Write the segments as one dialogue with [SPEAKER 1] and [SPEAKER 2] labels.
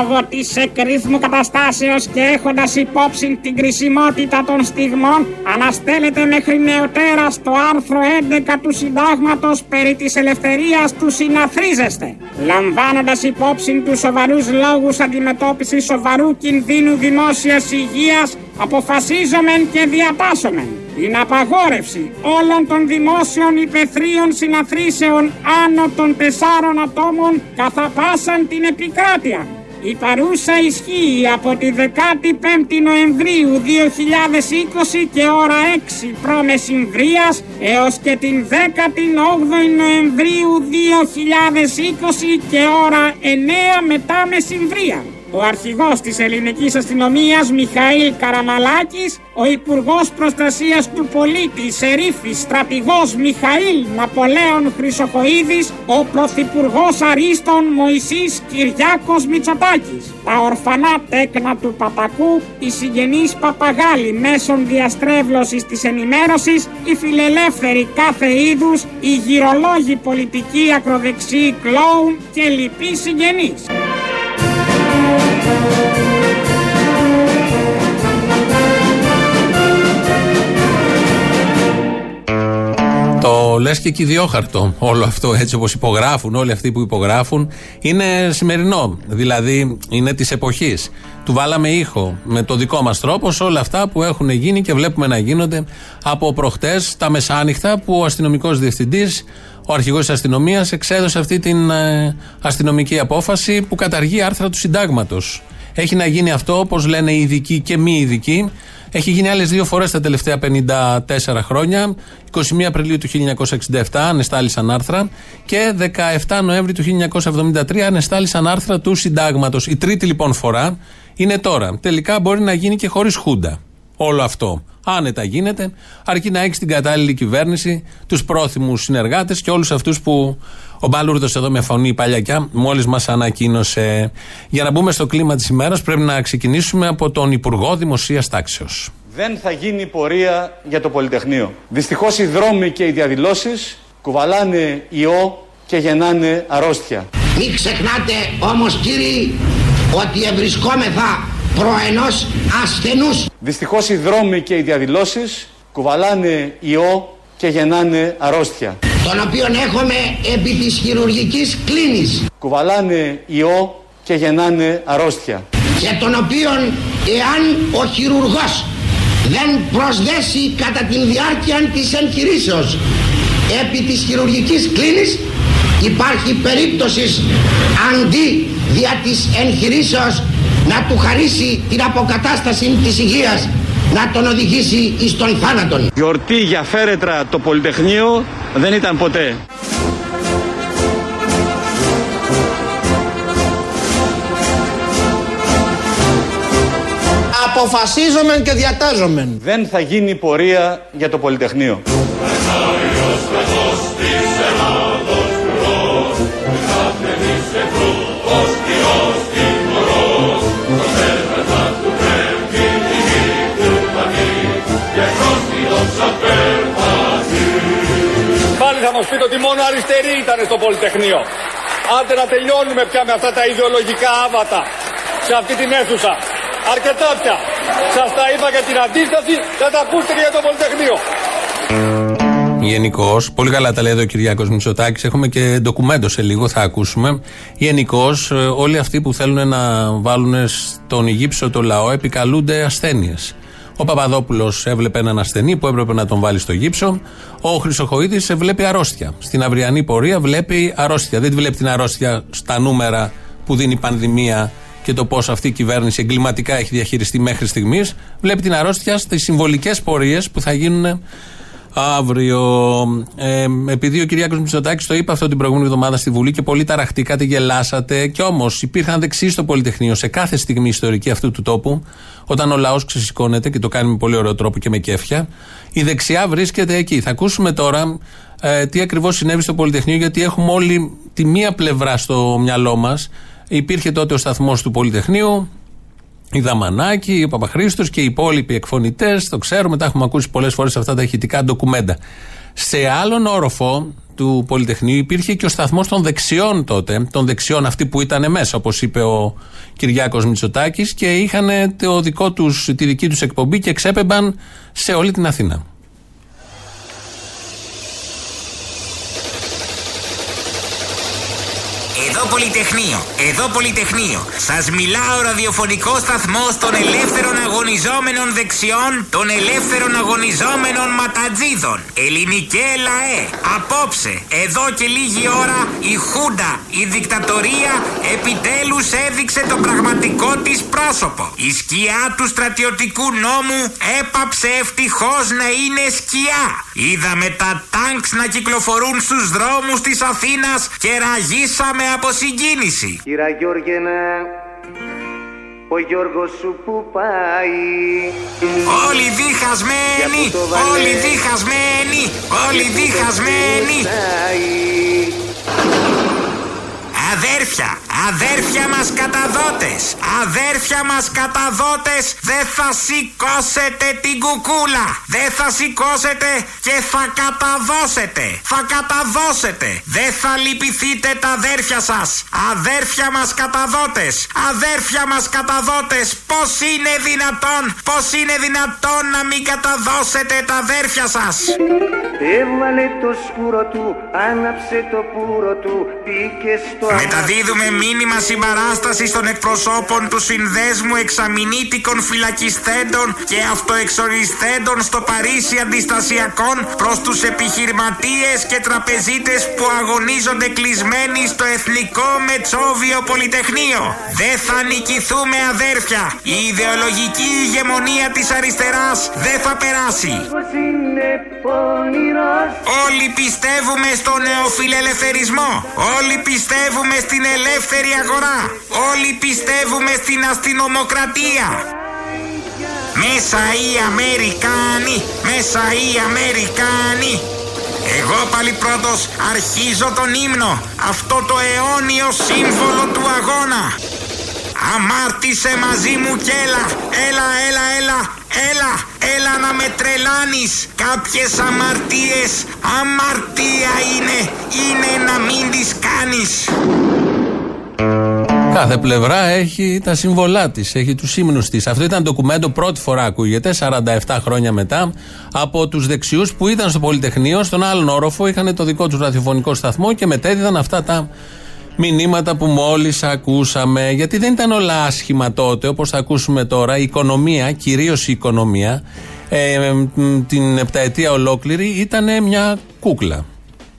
[SPEAKER 1] Λόγω της εκρήθμου καταστάσεως και έχοντας υπόψη την κρισιμότητα των στιγμών αναστέλλεται μέχρι νεοτέρα στο άρθρο 11 του συντάγματος περί της ελευθερίας του συναθρίζεστε. Λαμβάνοντας υπόψη τους σοβαρούς λόγους αντιμετώπισης σοβαρού κινδύνου δημόσιας υγείας αποφασίζομεν και διατάσσομεν την απαγόρευση όλων των δημόσιων υπεθρίων συναθρήσεων άνω των τεσσάρων ατόμων καθα πάσαν την επικράτεια. Η παρούσα ισχύει από τη 15η Νοεμβρίου 2020 και ώρα 6 προμεσημβρίας έως και την 18η Νοεμβρίου 2020 και ώρα 9 μετά μεσημβρία ο αρχηγός της ελληνικής αστυνομίας Μιχαήλ Καραμαλάκης, ο υπουργός προστασίας του πολίτη Σερίφης στρατηγός Μιχαήλ Ναπολέων Χρυσοκοίδης, ο πρωθυπουργός Αρίστων Μωυσής Κυριάκος Μητσοτάκης, τα ορφανά τέκνα του Παπακού, οι συγγενείς Παπαγάλη μέσων διαστρέβλωσης της ενημέρωσης, οι φιλελεύθεροι κάθε είδους, οι γυρολόγοι πολιτικοί ακροδεξιοί κλόουν και λοιποί συγγενείς.
[SPEAKER 2] Το λες και κυδιόχαρτο όλο αυτό έτσι όπως υπογράφουν όλοι αυτοί που υπογράφουν είναι σημερινό. Δηλαδή είναι της εποχής. Του βάλαμε ήχο με το δικό μας τρόπο σε όλα αυτά που έχουν γίνει και βλέπουμε να γίνονται από προχτές τα μεσάνυχτα που ο αστυνομικός διευθυντής ο αρχηγός της αστυνομίας εξέδωσε αυτή την ε, αστυνομική απόφαση που καταργεί άρθρα του συντάγματος. Έχει να γίνει αυτό όπως λένε οι ειδικοί και μη ειδικοί έχει γίνει άλλες δύο φορές τα τελευταία 54 χρόνια. 21 Απριλίου του 1967 ανεστάλησαν άρθρα και 17 Νοέμβρη του 1973 ανεστάλησαν άρθρα του συντάγματος. Η τρίτη λοιπόν φορά είναι τώρα. Τελικά μπορεί να γίνει και χωρίς χούντα όλο αυτό. Άνετα γίνεται, αρκεί να έχεις την κατάλληλη κυβέρνηση, τους πρόθυμους συνεργάτες και όλους αυτούς που ο Μπαλούρδος εδώ με φωνή παλιακιά μόλις μας ανακοίνωσε. Για να μπούμε στο κλίμα της ημέρας, πρέπει να ξεκινήσουμε από τον Υπουργό Δημοσίας Τάξεως.
[SPEAKER 3] Δεν θα γίνει πορεία για το Πολυτεχνείο. Δυστυχώς οι δρόμοι και οι διαδηλώσεις κουβαλάνε ιό και γεννάνε αρρώστια.
[SPEAKER 4] Μην ξεχνάτε όμως κύριοι ότι ευρισκόμεθα προ ενός ασθενούς.
[SPEAKER 3] Δυστυχώς οι δρόμοι και οι διαδηλώσεις κουβαλάνε ιό και γεννάνε αρρώστια.
[SPEAKER 4] Τον οποίον έχουμε επί της χειρουργικής κλίνης.
[SPEAKER 3] Κουβαλάνε ιό και γεννάνε αρρώστια.
[SPEAKER 4] Και τον οποίον εάν ο χειρουργός δεν προσδέσει κατά τη διάρκεια της εγχειρήσεως επί της χειρουργικής κλίνης υπάρχει περίπτωσης αντί δια της εγχειρήσεως να του χαρίσει την αποκατάσταση της υγείας να τον οδηγήσει εις τον θάνατον.
[SPEAKER 3] Γιορτή για φέρετρα το Πολυτεχνείο δεν ήταν ποτέ.
[SPEAKER 4] Αποφασίζομεν και διατάζομεν.
[SPEAKER 3] Δεν θα γίνει πορεία για το Πολυτεχνείο.
[SPEAKER 5] Πείτε ότι μόνο αριστεροί ήταν στο Πολυτεχνείο. Άντε να τελειώνουμε πια με αυτά τα ιδεολογικά άβατα σε αυτή την αίθουσα. Αρκετά πια. Σας τα είπα για την αντίσταση, θα τα ακούσετε και για το Πολυτεχνείο.
[SPEAKER 2] Γενικώς, πολύ καλά τα λέει εδώ ο Κυριάκος Μητσοτάκης. Έχουμε και ντοκουμέντο σε λίγο, θα ακούσουμε. Γενικώς, ε, όλοι αυτοί που θέλουν να βάλουν στον Αιγύψο το λαό επικαλούνται ασθένειες. Ο Παπαδόπουλος έβλεπε έναν ασθενή που έπρεπε να τον βάλει στο γύψο. Ο Χρυσοχοίδης βλέπει αρρώστια. Στην αυριανή πορεία βλέπει αρρώστια. Δεν τη βλέπει την αρρώστια στα νούμερα που δίνει η πανδημία και το πώς αυτή η κυβέρνηση εγκληματικά έχει διαχειριστεί μέχρι στιγμής. Βλέπει την αρρώστια στις συμβολικές πορείες που θα γίνουν αύριο. Ε, επειδή ο Κυριάκος Μητσοτάκης το είπε αυτό την προηγούμενη εβδομάδα στη Βουλή και πολύ ταραχτήκατε, γελάσατε. Κι όμως υπήρχαν δεξιοί στο Πολυτεχνείο σε κάθε στιγμή ιστορική αυτού του τόπου, όταν ο λαός ξεσηκώνεται και το κάνει με πολύ ωραίο τρόπο και με κέφια, η δεξιά βρίσκεται εκεί. Θα ακούσουμε τώρα ε, τι ακριβώς συνέβη στο Πολυτεχνείο, γιατί έχουμε όλοι τη μία πλευρά στο μυαλό μας. Υπήρχε τότε ο σταθμός του Πολυτεχνείου, η Δαμανάκη, ο Παπαχρήστος και οι υπόλοιποι εκφωνητές, το ξέρουμε, τα έχουμε ακούσει πολλές φορές αυτά τα ηχητικά ντοκουμέντα. Σε άλλον όροφο, του Πολυτεχνείου υπήρχε και ο σταθμός των δεξιών τότε. Των δεξιών αυτοί που ήταν μέσα, όπως είπε ο Κυριάκος Μητσοτάκης, και είχαν το δικό τους, τη δική τους εκπομπή και ξέπεμπαν σε όλη την Αθήνα.
[SPEAKER 6] Εδώ Πολυτεχνείο, εδώ Πολυτεχνείο. Σας μιλά ο ραδιοφωνικό σταθμό των ελεύθερων αγωνιζόμενων δεξιών, των ελεύθερων αγωνιζόμενων ματατζίδων. Ελληνικέ λαέ. Απόψε, εδώ και λίγη ώρα, η Χούντα, η δικτατορία, επιτέλους έδειξε το πραγματικό της πρόσωπο. Η σκιά του στρατιωτικού νόμου έπαψε ευτυχώς να είναι σκιά. Είδαμε τα τάγκς να κυκλοφορούν στους δρόμους της Αθήνας και ραγίσαμε από συγκίνηση.
[SPEAKER 7] Κύρα Γιώργενα, ο Γιώργος σου που πάει
[SPEAKER 6] Όλοι διχασμένοι, όλοι διχασμένοι, όλοι διχασμένοι. Αδέρφια, αδέρφια μας καταδότες, αδέρφια μας καταδότες, δεν θα σηκώσετε την κουκούλα, δεν θα σηκώσετε και θα καταδώσετε, θα καταδώσετε, δεν θα λυπηθείτε τα αδέρφια σας, αδέρφια μας καταδότες, αδέρφια μας καταδότες, πώς είναι δυνατόν, πώς είναι δυνατόν να μην καταδώσετε τα αδέρφια σας;
[SPEAKER 7] Έβαλε το σκούρο του, άναψε το πουρο του, μπήκε στο
[SPEAKER 6] Μεταδίδουμε μήνυμα συμπαράστασης των εκπροσώπων του Συνδέσμου Εξαμηνήτικων Φυλακισθέντων και Αυτοεξοριστέντων στο Παρίσι Αντιστασιακών προς τους επιχειρηματίες και τραπεζίτες που αγωνίζονται κλεισμένοι στο Εθνικό Μετσόβιο Πολυτεχνείο. Δεν θα νικηθούμε αδέρφια. Η ιδεολογική ηγεμονία της αριστεράς δεν θα περάσει.
[SPEAKER 7] Πως είναι πονηρός
[SPEAKER 6] Όλοι πιστεύουμε στο νεοφιλελευθερισμό. Όλοι πιστεύουμε στην ελεύθερη αγορά. Όλοι πιστεύουμε στην αστυνομοκρατία. Μέσα οι Αμερικάνοι, μέσα οι Αμερικάνοι. Εγώ πάλι πρώτος αρχίζω τον ύμνο, αυτό το αιώνιο σύμβολο του αγώνα. Αμάρτησε μαζί μου κι έλα, έλα, έλα, έλα, έλα, έλα να με τρελάνεις. Κάποιες αμαρτίες, αμαρτία είναι, είναι να μην τις κάνεις.
[SPEAKER 2] Κάθε πλευρά έχει τα συμβολά της, έχει τους ύμνους της. Αυτό ήταν ντοκουμέντο πρώτη φορά ακούγεται, 47 χρόνια μετά, από τους δεξιούς που ήταν στο Πολυτεχνείο, στον άλλον όροφο, είχαν το δικό τους ραδιοφωνικό σταθμό και μετέδιδαν αυτά τα μηνύματα που μόλις ακούσαμε. Γιατί δεν ήταν όλα άσχημα τότε, όπως θα ακούσουμε τώρα. Η οικονομία, κυρίως η οικονομία, ε, μ, την επταετία ολόκληρη ήταν μια κούκλα.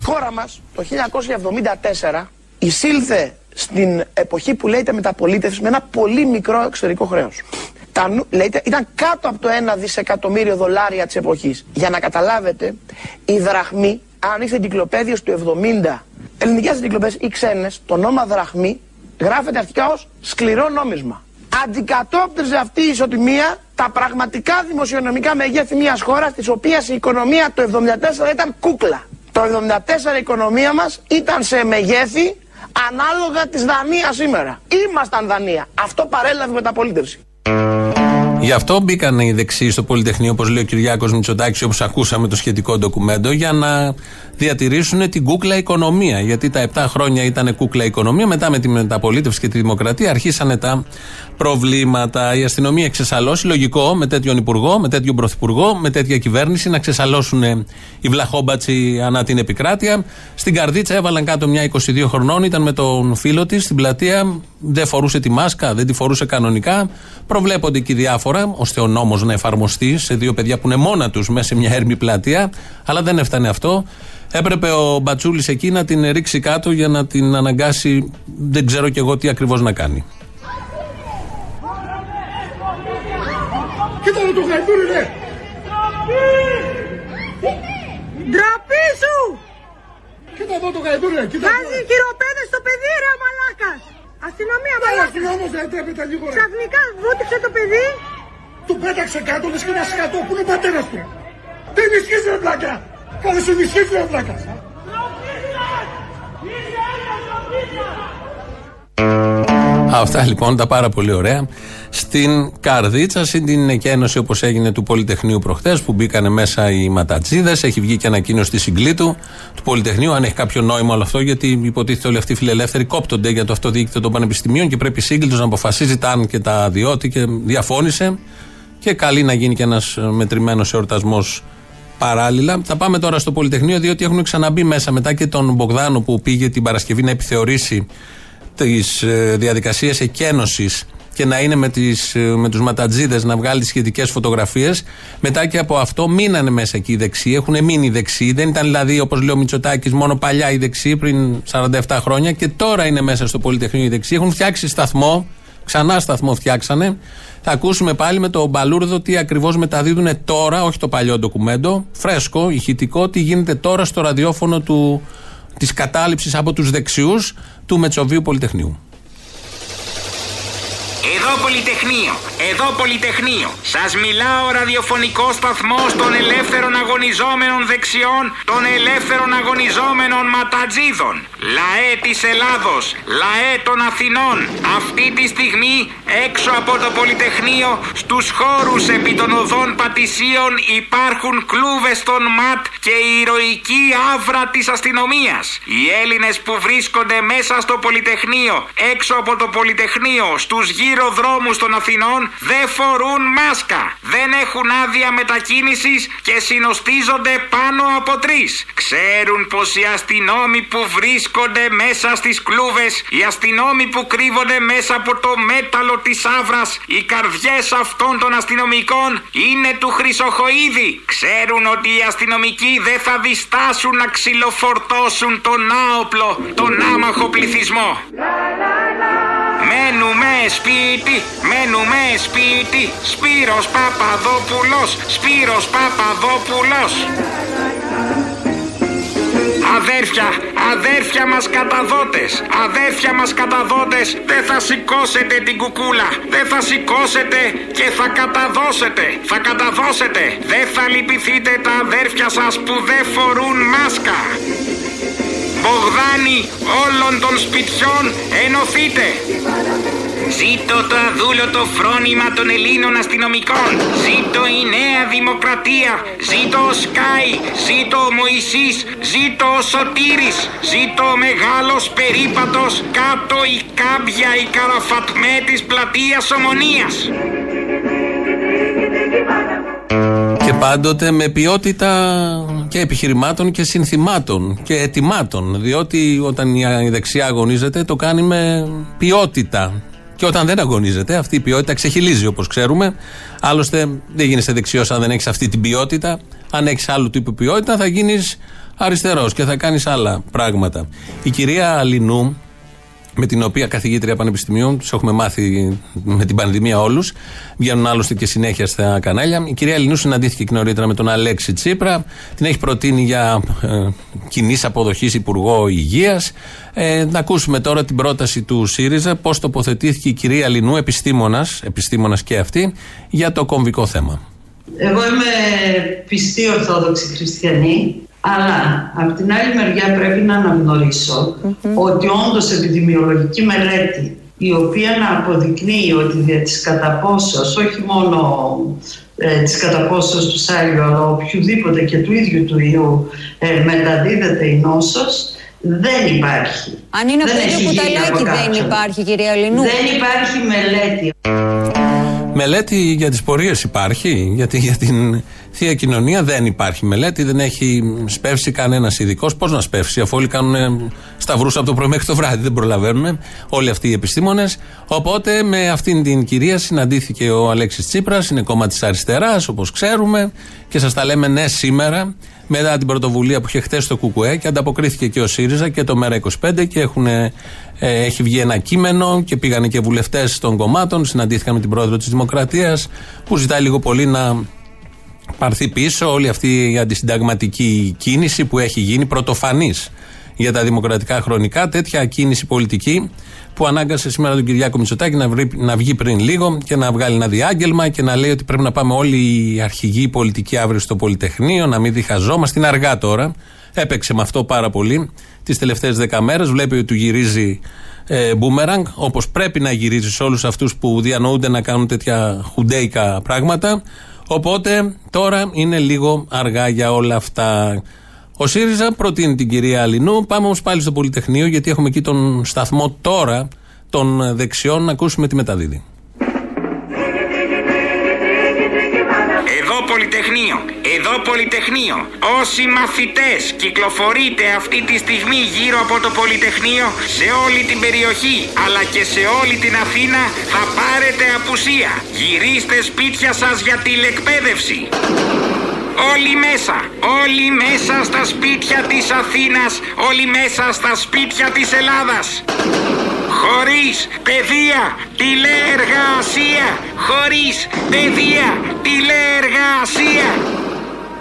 [SPEAKER 8] χώρα μας το 1974 εισήλθε στην εποχή που λέγεται μεταπολίτευση με ένα πολύ μικρό εξωτερικό χρέος. Τα, νου- λέγεται, ήταν κάτω από το 1 δισεκατομμύριο δολάρια της εποχής. Για να καταλάβετε, η δραχμή, αν είστε εγκυκλοπαίδιος του 70, ελληνικές εγκυκλοπαίδειες ή ξένες, το όνομα δραχμή γράφεται αρχικά ως σκληρό νόμισμα. Αντικατόπτριζε αυτή η ισοτιμία τα πραγματικά δημοσιονομικά μεγέθη μιας χώρας της οποίας η οικονομία το 74 ήταν κούκλα. Το 74 η οικονομία μας ήταν σε μεγέθη ανάλογα της Δανίας σήμερα. Ήμασταν Δανία. Αυτό παρέλαβε μεταπολίτευση.
[SPEAKER 2] Γι' αυτό μπήκαν οι δεξιοί στο Πολυτεχνείο, όπως λέει ο Κυριάκος Μητσοτάκης, όπως ακούσαμε το σχετικό ντοκουμέντο, για να διατηρήσουν την κούκλα οικονομία. Γιατί τα 7 χρόνια ήταν κούκλα οικονομία, μετά με τη μεταπολίτευση και τη δημοκρατία αρχίσανε τα προβλήματα. Η αστυνομία εξεσαλώσει, λογικό, με τέτοιον υπουργό, με τέτοιον πρωθυπουργό, με τέτοια κυβέρνηση, να ξεσαλώσουν οι βλαχόμπατσι ανά την επικράτεια. Στην καρδίτσα έβαλαν κάτω μια 22 χρονών, ήταν με τον φίλο της στην πλατεία, δεν φορούσε τη μάσκα, δεν τη φορούσε κανονικά. Προβλέπονται εκεί διάφορα, ώστε ο νόμος να εφαρμοστεί σε δύο παιδιά που είναι μόνα τους μέσα σε μια έρμη πλατεία. Αλλά δεν έφτανε αυτό. Έπρεπε ο Μπατσούλης εκεί να την ρίξει κάτω για να την αναγκάσει, δεν ξέρω κι εγώ τι ακριβώς να κάνει.
[SPEAKER 9] Κοίτα εδώ το γαϊδούρι ρε!
[SPEAKER 10] Ντροπή σου!
[SPEAKER 9] Κοίτα εδώ το γαϊδούρι ρε! Κοίτα
[SPEAKER 10] Βάζει χειροπέδες στο παιδί ρε ο μαλάκας! Αστυνομία
[SPEAKER 9] Καλά
[SPEAKER 10] μαλάκας!
[SPEAKER 9] αστυνόμος δεν τρέπεται λίγο ρε!
[SPEAKER 10] Ξαφνικά βούτυξε το παιδί
[SPEAKER 9] Του πέταξε κάτω λες και ένα σκατό που είναι ο πατέρας του! Τι ενισχύεις ρε πλάκα! Κάνε σου ενισχύεις ρε πλάκα!
[SPEAKER 2] Αυτά λοιπόν τα πάρα πολύ ωραία. Στην Καρδίτσα, στην εκένωση όπως έγινε του Πολυτεχνείου προχθές, που μπήκανε μέσα οι ματατζίδες. Έχει βγει και ανακοίνωση στη συγκλήτου του Πολυτεχνείου. Αν έχει κάποιο νόημα όλο αυτό, γιατί υποτίθεται όλοι αυτοί οι φιλελεύθεροι κόπτονται για το αυτοδιοίκητο των πανεπιστημίων και πρέπει η σύγκλητο να αποφασίζει τα αν και τα διότι και διαφώνησε. Και καλεί να γίνει και ένας μετρημένος εορτασμός παράλληλα. Θα πάμε τώρα στο Πολυτεχνείο, διότι έχουν ξαναμπεί μέσα μετά και τον Μπογδάνο που πήγε την Παρασκευή να επιθεωρήσει τις ε, διαδικασίες εκένωσης και να είναι με, τις, ε, με τους ματατζίδες να βγάλει τις σχετικές φωτογραφίες. Μετά και από αυτό μείνανε μέσα εκεί οι δεξιοί έχουν μείνει οι δεξιοί. Δεν ήταν δηλαδή όπως λέει ο Μητσοτάκης μόνο παλιά οι δεξιοί πριν 47 χρόνια και τώρα είναι μέσα στο Πολυτεχνείο οι δεξιοί. Έχουν φτιάξει σταθμό ξανά σταθμό φτιάξανε θα ακούσουμε πάλι με το μπαλούρδο τι ακριβώς μεταδίδουν τώρα, όχι το παλιό ντοκουμέντο, φρέσκο, ηχητικό, τι γίνεται τώρα στο ραδιόφωνο του, της κατάληψης από τους δεξιούς του Μετσοβίου Πολυτεχνείου.
[SPEAKER 6] Εδώ Πολυτεχνείο, εδώ Πολυτεχνείο. Σας μιλάω ραδιοφωνικό σταθμό των ελεύθερων αγωνιζόμενων δεξιών, των ελεύθερων αγωνιζόμενων ματατζίδων. Λαέ της Ελλάδος, λαέ των Αθηνών. Αυτή τη στιγμή έξω από το Πολυτεχνείο, στους χώρους επί των οδών Πατησίων υπάρχουν κλούβες των ΜΑΤ και η ηρωική άβρα της αστυνομίας. Οι Έλληνες που βρίσκονται μέσα στο Πολυτεχνείο, έξω από το Πολυτεχνείο, στους γύρω δρόμους των Αθηνών δεν φορούν μάσκα. Δεν έχουν άδεια μετακίνησης και συνοστίζονται πάνω από τρεις. Ξέρουν πως οι αστυνόμοι που βρίσκονται μέσα στις κλούβες, οι αστυνόμοι που κρύβονται μέσα από το μέταλλο της άβρας, οι καρδιές αυτών των αστυνομικών είναι του Χρυσοχοίδη. Ξέρουν ότι οι αστυνομικοί δεν θα διστάσουν να ξυλοφορτώσουν τον άοπλο, τον άμαχο πληθυσμό. Μένουμε σπίτι, μένουμε σπίτι. Σπύρος Παπαδόπουλος, Σπύρος Παπαδόπουλος. Αδέρφια, αδέρφια μας καταδότες, αδέρφια μας καταδότες, δεν θα σηκώσετε την κουκούλα, δεν θα σηκώσετε και θα καταδώσετε, θα καταδώσετε, δεν θα λυπηθείτε τα αδέρφια σας που δεν φορούν μάσκα. Μπογδάνη όλων των σπιτιών ενωθείτε. Ζήτω το αδούλωτο φρόνημα των Ελλήνων αστυνομικών. Ζήτω η νέα δημοκρατία. Ζήτω ο Σκάι. Ζήτω ο Μωυσής. Ζήτω ο Σωτήρης. Ζήτω ο μεγάλος περίπατος. Κάτω η κάμπια η καραφατμέ της πλατείας Ομονίας.
[SPEAKER 2] Και πάντοτε με ποιότητα και επιχειρημάτων και συνθημάτων και ετοιμάτων. Διότι όταν η δεξιά αγωνίζεται το κάνει με ποιότητα. Και όταν δεν αγωνίζεται, αυτή η ποιότητα ξεχυλίζει όπως ξέρουμε. Άλλωστε, δεν γίνεσαι δεξιός αν δεν έχεις αυτή την ποιότητα. Αν έχεις άλλου τύπου ποιότητα, θα γίνεις αριστερός και θα κάνεις άλλα πράγματα. Η κυρία Λινού, με την οποία καθηγήτρια πανεπιστημίων, του έχουμε μάθει με την πανδημία όλους, βγαίνουν άλλωστε και συνέχεια στα κανάλια. Η κυρία Λινού συναντήθηκε και νωρίτερα με τον Αλέξη Τσίπρα, την έχει προτείνει για ε, κοινής αποδοχής Υπουργό Υγείας. Ε, να ακούσουμε τώρα την πρόταση του ΣΥΡΙΖΑ, πώς τοποθετήθηκε η κυρία Λινού, επιστήμονας, επιστήμονας και αυτή, για το κομβικό θέμα.
[SPEAKER 11] Εγώ είμαι πιστή Ορθόδοξη Χριστιανή αλλά από την άλλη μεριά πρέπει να αναγνωρίσω ότι όντως επιδημιολογική μελέτη η οποία να αποδεικνύει ότι δια της καταπόσεως, όχι μόνο ε, της καταπόσεως του Σάιλου αλλά οποιοδήποτε και του ίδιου του ιού ε, μεταδίδεται η νόσος δεν υπάρχει.
[SPEAKER 12] Αν είναι αυτό το κουταλάκι δεν υπάρχει κυρία Λινού.
[SPEAKER 11] Δεν υπάρχει μελέτη.
[SPEAKER 2] Μελέτη για τις πορείες υπάρχει, γιατί για την Θεία Κοινωνία δεν υπάρχει μελέτη, δεν έχει σπεύσει κανένας ειδικός. Πώς να σπεύσει, αφού όλοι κάνουν σταυρούς από το πρωί μέχρι το βράδυ, δεν προλαβαίνουν όλοι αυτοί οι επιστήμονες. Οπότε με αυτήν την κυρία συναντήθηκε ο Αλέξης Τσίπρας, είναι κόμμα της αριστεράς, όπως ξέρουμε, και σας τα λέμε ναι σήμερα, μετά την πρωτοβουλία που είχε χθες το ΚΚΕ και ανταποκρίθηκε και ο ΣΥΡΙΖΑ και το ΜΕΡΑ25 και έχουν, ε, έχει βγει ένα κείμενο και πήγανε και βουλευτές των κομμάτων, συναντήθηκαν με την πρόεδρο της Δημοκρατίας που ζητάει λίγο πολύ να πάρθει πίσω όλη αυτή η αντισυνταγματική κίνηση που έχει γίνει πρωτοφανής για τα δημοκρατικά χρονικά. Τέτοια κίνηση πολιτική που ανάγκασε σήμερα τον Κυριάκο Μητσοτάκη να, βρει, να βγει πριν λίγο και να βγάλει ένα διάγγελμα και να λέει ότι πρέπει να πάμε όλοι οι αρχηγοί πολιτικοί αύριο στο Πολυτεχνείο, να μην διχαζόμαστε. Είναι αργά τώρα. Έπαιξε με αυτό πάρα πολύ τις τελευταίες δέκα μέρες. Βλέπει ότι του γυρίζει ε, μπούμεραγκ, όπως πρέπει να γυρίζει σε όλους αυτούς που διανοούνται να κάνουν τέτοια χουντέικα πράγματα. Οπότε τώρα είναι λίγο αργά για όλα αυτά. Ο ΣΥΡΙΖΑ προτείνει την κυρία Αλινού. Πάμε όμως πάλι στο Πολυτεχνείο, γιατί έχουμε εκεί τον σταθμό τώρα των δεξιών να ακούσουμε τη μεταδίδη.
[SPEAKER 6] Πολυτεχνείο, εδώ Πολυτεχνείο. Όσοι μαθητές κυκλοφορείτε αυτή τη στιγμή γύρω από το Πολυτεχνείο σε όλη την περιοχή αλλά και σε όλη την Αθήνα θα πάρετε απουσία. Γυρίστε σπίτια σας για τηλεκπαίδευση. Όλοι μέσα, όλοι μέσα στα σπίτια της Αθήνας, όλοι μέσα στα σπίτια της Ελλάδας. Χωρίς παιδεία, τηλεεργασία. Χωρίς παιδεία, τηλεεργασία.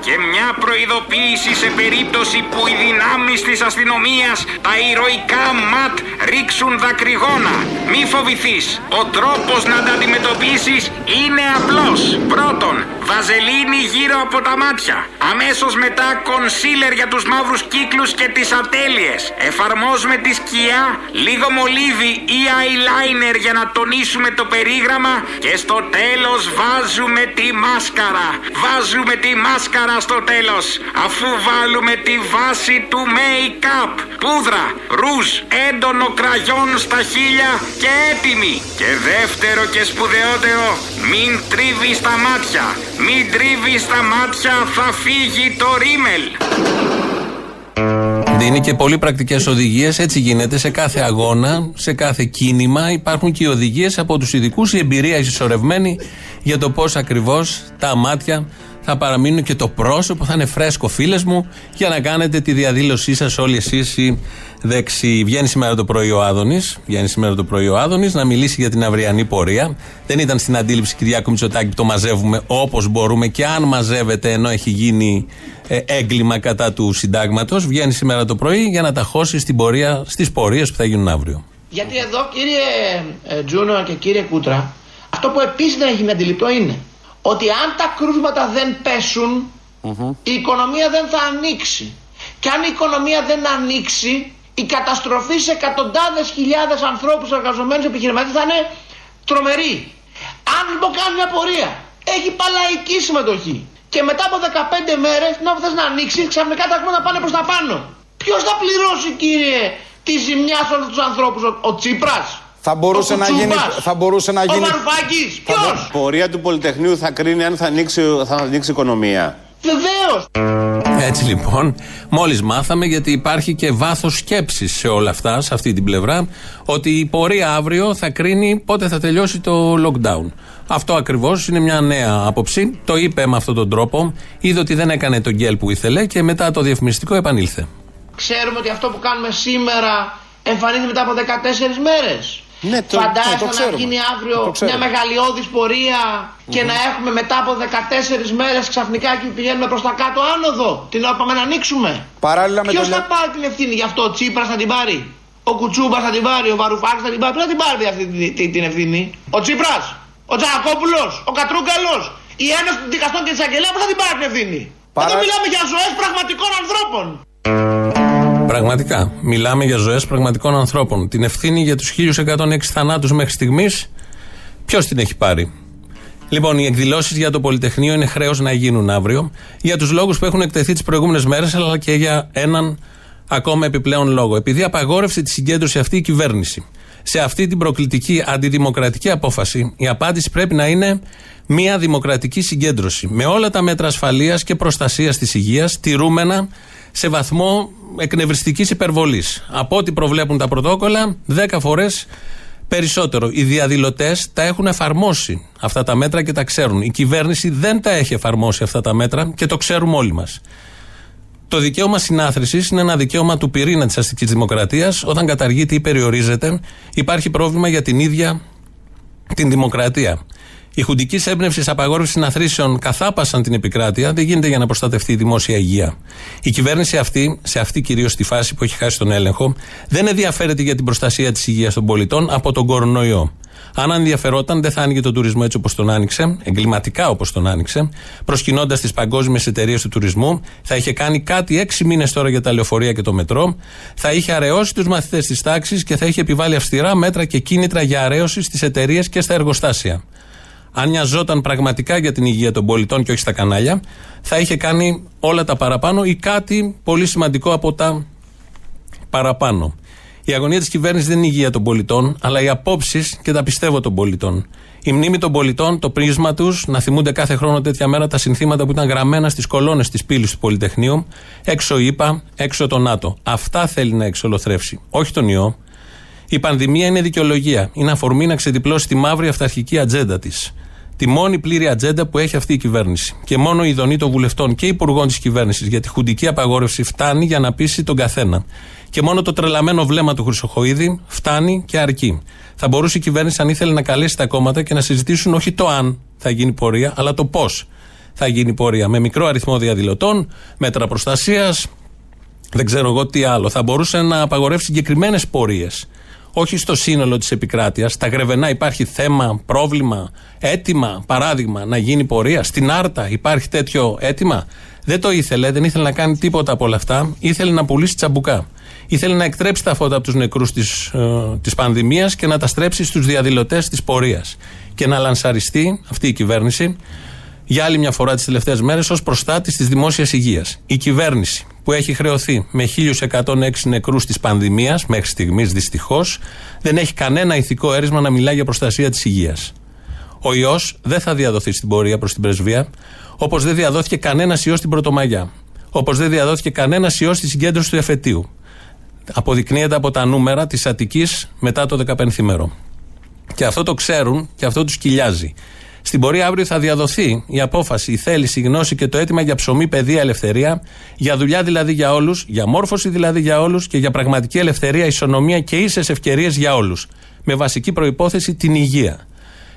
[SPEAKER 6] Και μια προειδοποίηση σε περίπτωση που οι δυνάμεις της αστυνομίας τα ηρωικά ματ ρίξουν δακρυγόνα. Μη φοβηθείς. Ο τρόπος να τα αντιμετωπίσεις είναι απλός. Πρώτον, βαζελίνη γύρω από τα μάτια. Αμέσως μετά κονσίλερ για τους μαύρους κύκλους και τις ατέλειες. Εφαρμόζουμε τη σκιά, λίγο μολύβι ή eyeliner για να τονίσουμε το περίγραμμα και στο τέλος βάζουμε τη μάσκαρα. Βάζουμε τη μάσκαρα στο τέλος αφού βάλουμε τη βάση του make-up. Πούδρα, ρούζ, έντονο κραγιόν στα χείλια και έτοιμη. Και δεύτερο και σπουδαιότερο, μην τρίβει τα μάτια. Μην τρίβει τα μάτια, θα φύγει το ρίμελ.
[SPEAKER 2] Δίνει και πολύ πρακτικές οδηγίες. Έτσι γίνεται σε κάθε αγώνα, σε κάθε κίνημα. Υπάρχουν και οι οδηγίες από τους ειδικούς, η εμπειρία ισορρευμένη για το πώς ακριβώς τα μάτια θα παραμείνουν και το πρόσωπο θα είναι φρέσκο, φίλες μου, για να κάνετε τη διαδήλωσή σας όλοι εσείς οι δεξιοί. Βγαίνει σήμερα το πρωί ο Άδωνης, βγαίνει σήμερα το πρωί ο Άδωνης να μιλήσει για την αυριανή πορεία. Δεν ήταν στην αντίληψη Κυριάκου Μητσοτάκη που το μαζεύουμε όπως μπορούμε και αν μαζεύεται ενώ έχει γίνει ε, έγκλημα κατά του συντάγματος. Βγαίνει σήμερα το πρωί για να τα χώσει στην πορεία, στις πορείες που θα γίνουν αύριο.
[SPEAKER 8] Γιατί εδώ κύριε ε, Τζούνο και κύριε Κούτρα, αυτό που επίσης δεν έχει με αντιληπτό είναι ότι αν τα κρούσματα δεν πεσουν η οικονομία δεν θα ανοίξει. Και αν η οικονομία δεν ανοίξει, η καταστροφή σε εκατοντάδες χιλιάδες ανθρώπους εργαζομένους επιχειρηματίες θα είναι τρομερή. Αν λοιπόν κάνεις μια πορεία, έχει παλαϊκή συμμετοχή και μετά από 15 μέρες, να θες να ανοίξεις, ξαφνικά τα κρούσματα πάνε προς τα πάνω. Ποιος θα πληρώσει κύριε τη ζημιά σε όλους τους ανθρώπους, ο, ο Τσίπρας;
[SPEAKER 13] Θα μπορούσε, να γίνει, θα μπορούσε να γίνει.
[SPEAKER 8] Ο Βαρουφάκης, ποιος;
[SPEAKER 13] Η πορεία του Πολυτεχνείου θα κρίνει αν θα ανοίξει, θα ανοίξει η οικονομία.
[SPEAKER 8] Βεβαίως.
[SPEAKER 2] Έτσι λοιπόν, μόλις μάθαμε, γιατί υπάρχει και βάθος σκέψης σε όλα αυτά, σε αυτή την πλευρά, ότι η πορεία αύριο θα κρίνει πότε θα τελειώσει το lockdown. Αυτό ακριβώς είναι μια νέα άποψη. Το είπε με αυτόν τον τρόπο. Είδε ότι δεν έκανε τον γκέλ που ήθελε και μετά το διαφημιστικό επανήλθε.
[SPEAKER 8] Ξέρουμε ότι αυτό που κάνουμε σήμερα εμφανίζεται μετά από 14 μέρες.
[SPEAKER 13] Ναι, το,
[SPEAKER 8] Φαντάζεστε
[SPEAKER 13] το, το
[SPEAKER 8] να γίνει αύριο μια μεγαλειώδης πορεία και να έχουμε μετά από 14 μέρες ξαφνικά και πηγαίνουμε προς τα κάτω άνοδο. Την ώρα πάμε να ανοίξουμε.
[SPEAKER 13] Παράλληλα με
[SPEAKER 8] Ποιος
[SPEAKER 13] το...
[SPEAKER 8] θα πάρει την ευθύνη γι' αυτό, ο Τσίπρας θα την πάρει. Ο Κουτσούμπας θα την πάρει, ο Βαρουφάκης θα την πάρει. Ποιος θα την πάρει αυτή την, την, την ευθύνη; Ο Τσίπρας, ο Τζακόπουλος, ο Κατρούγκαλος, η Ένωση των Δικαστών και της Αγγελέα θα την πάρει την ευθύνη; Παρά... Εδώ μιλάμε για ζωές πραγματικών ανθρώπων.
[SPEAKER 2] Πραγματικά. Μιλάμε για ζωές πραγματικών ανθρώπων. Την ευθύνη για τους 1106 θανάτους μέχρι στιγμής, ποιος την έχει πάρει; Λοιπόν, οι εκδηλώσεις για το Πολυτεχνείο είναι χρέος να γίνουν αύριο για τους λόγους που έχουν εκτεθεί τις προηγούμενες μέρες, αλλά και για έναν ακόμα επιπλέον λόγο. Επειδή απαγόρευσε τη συγκέντρωση αυτή η κυβέρνηση. Σε αυτή την προκλητική αντιδημοκρατική απόφαση, η απάντηση πρέπει να είναι μια δημοκρατική συγκέντρωση. Με όλα τα μέτρα ασφαλείας και προστασίας της υγείας, τηρούμενα σε βαθμό εκνευριστικής υπερβολής. Από ό,τι προβλέπουν τα πρωτόκολλα, 10 φορές περισσότερο. Οι διαδηλωτές τα έχουν εφαρμόσει αυτά τα μέτρα και τα ξέρουν. Η κυβέρνηση δεν τα έχει εφαρμόσει αυτά τα μέτρα και το ξέρουμε όλοι μας. Το δικαίωμα συνάθρησης είναι ένα δικαίωμα του πυρήνα της αστικής δημοκρατίας. Όταν καταργείται ή περιορίζεται, υπάρχει πρόβλημα για την ίδια την δημοκρατία. Οι χουντική έμπνευσης απαγόρευσης συναθρήσεων καθάπασαν την επικράτεια. Δεν γίνεται για να προστατευτεί η δημόσια υγεία. Η κυβέρνηση αυτή, σε αυτή κυρίως τη φάση που έχει χάσει τον έλεγχο, δεν ενδιαφέρεται για την προστασία της υγείας των πολιτών από τον κορονοϊό. Αν ενδιαφερόταν, δεν θα άνοιγε τον τουρισμό έτσι όπως τον άνοιξε, εγκληματικά όπως τον άνοιξε, προσκυνώντας τις παγκόσμιες εταιρείες του τουρισμού, θα είχε κάνει κάτι έξι μήνες τώρα για τα λεωφορεία και το μετρό, θα είχε αραιώσει τους μαθητές της τάξης και θα είχε επιβάλει αυστηρά μέτρα και κίνητρα για αραίωση στις εταιρείες και στα εργοστάσια. Αν νοιαζόταν πραγματικά για την υγεία των πολιτών και όχι στα κανάλια, θα είχε κάνει όλα τα παραπάνω ή κάτι πολύ σημαντικό από τα παραπάνω. Η αγωνία της κυβέρνησης δεν είναι η υγεία των πολιτών, αλλά οι απόψεις και τα πιστεύω των πολιτών. Η μνήμη των πολιτών, το πρίσμα τους, να θυμούνται κάθε χρόνο τέτοια μέρα τα συνθήματα που ήταν γραμμένα στις κολόνες της πύλης του Πολυτεχνείου, έξω ΙΠΑ, έξω το ΝΑΤΟ. Αυτά θέλει να εξολοθρεύσει, όχι τον ιό. Η πανδημία είναι δικαιολογία. Είναι αφορμή να ξεδιπλώσει τη μαύρη αυταρχική ατζέντα της. Τη μόνη πλήρη ατζέντα που έχει αυτή η κυβέρνηση. Και μόνο η δονή των βουλευτών και υπουργών της κυβέρνησης για τη χουντική απαγόρευση φτάνει για να πείσει τον καθένα. Και μόνο το τρελαμένο βλέμμα του Χρυσοχοίδη φτάνει και αρκεί. Θα μπορούσε η κυβέρνηση, αν ήθελε, να καλέσει τα κόμματα και να συζητήσουν όχι το αν θα γίνει πορεία, αλλά το πώς θα γίνει πορεία. Με μικρό αριθμό διαδηλωτών, μέτρα προστασίας, δεν ξέρω εγώ τι άλλο. Θα μπορούσε να απαγορεύσει συγκεκριμένες πορείες. Όχι στο σύνολο της επικράτειας. Στα Γρεβενά υπάρχει θέμα, πρόβλημα, αίτημα, παράδειγμα, να γίνει πορεία. Στην Άρτα υπάρχει τέτοιο αίτημα. Δεν το ήθελε, δεν ήθελε να κάνει τίποτα από όλα αυτά. Ήθελε να πουλήσει τσαμπουκά. Ήθελε να εκτρέψει τα φώτα από τους νεκρούς της της ε, πανδημίας και να τα στρέψει στους διαδηλωτές της πορείας. Και να λανσαριστεί αυτή η κυβέρνηση για άλλη μια φορά τις τελευταίες μέρες ως προστάτης της δημόσιας υγείας. Η κυβέρνηση που έχει χρεωθεί με 1.106 νεκρούς της πανδημίας μέχρι στιγμής δυστυχώς, δεν έχει κανένα ηθικό έρισμα να μιλάει για προστασία της υγείας. Ο ιός δεν θα διαδοθεί στην πορεία προς την πρεσβεία, όπως δεν διαδόθηκε κανένα ιός στην Πρωτομαγιά. Όπως δεν διαδόθηκε κανένα ιός στη συγκέντρωση του εφετείου. Αποδεικνύεται από τα νούμερα της Αττικής μετά το 15 μέρο. Και αυτό το ξέρουν και αυτό τους κοιλιάζει. Στην πορεία αύριο θα διαδοθεί η απόφαση, η θέληση, η γνώση και το αίτημα για ψωμί, παιδεία, ελευθερία, για δουλειά δηλαδή για όλους, για μόρφωση δηλαδή για όλους και για πραγματική ελευθερία, ισονομία και ίσες ευκαιρίες για όλους. Με βασική προπόθεση την υγεία.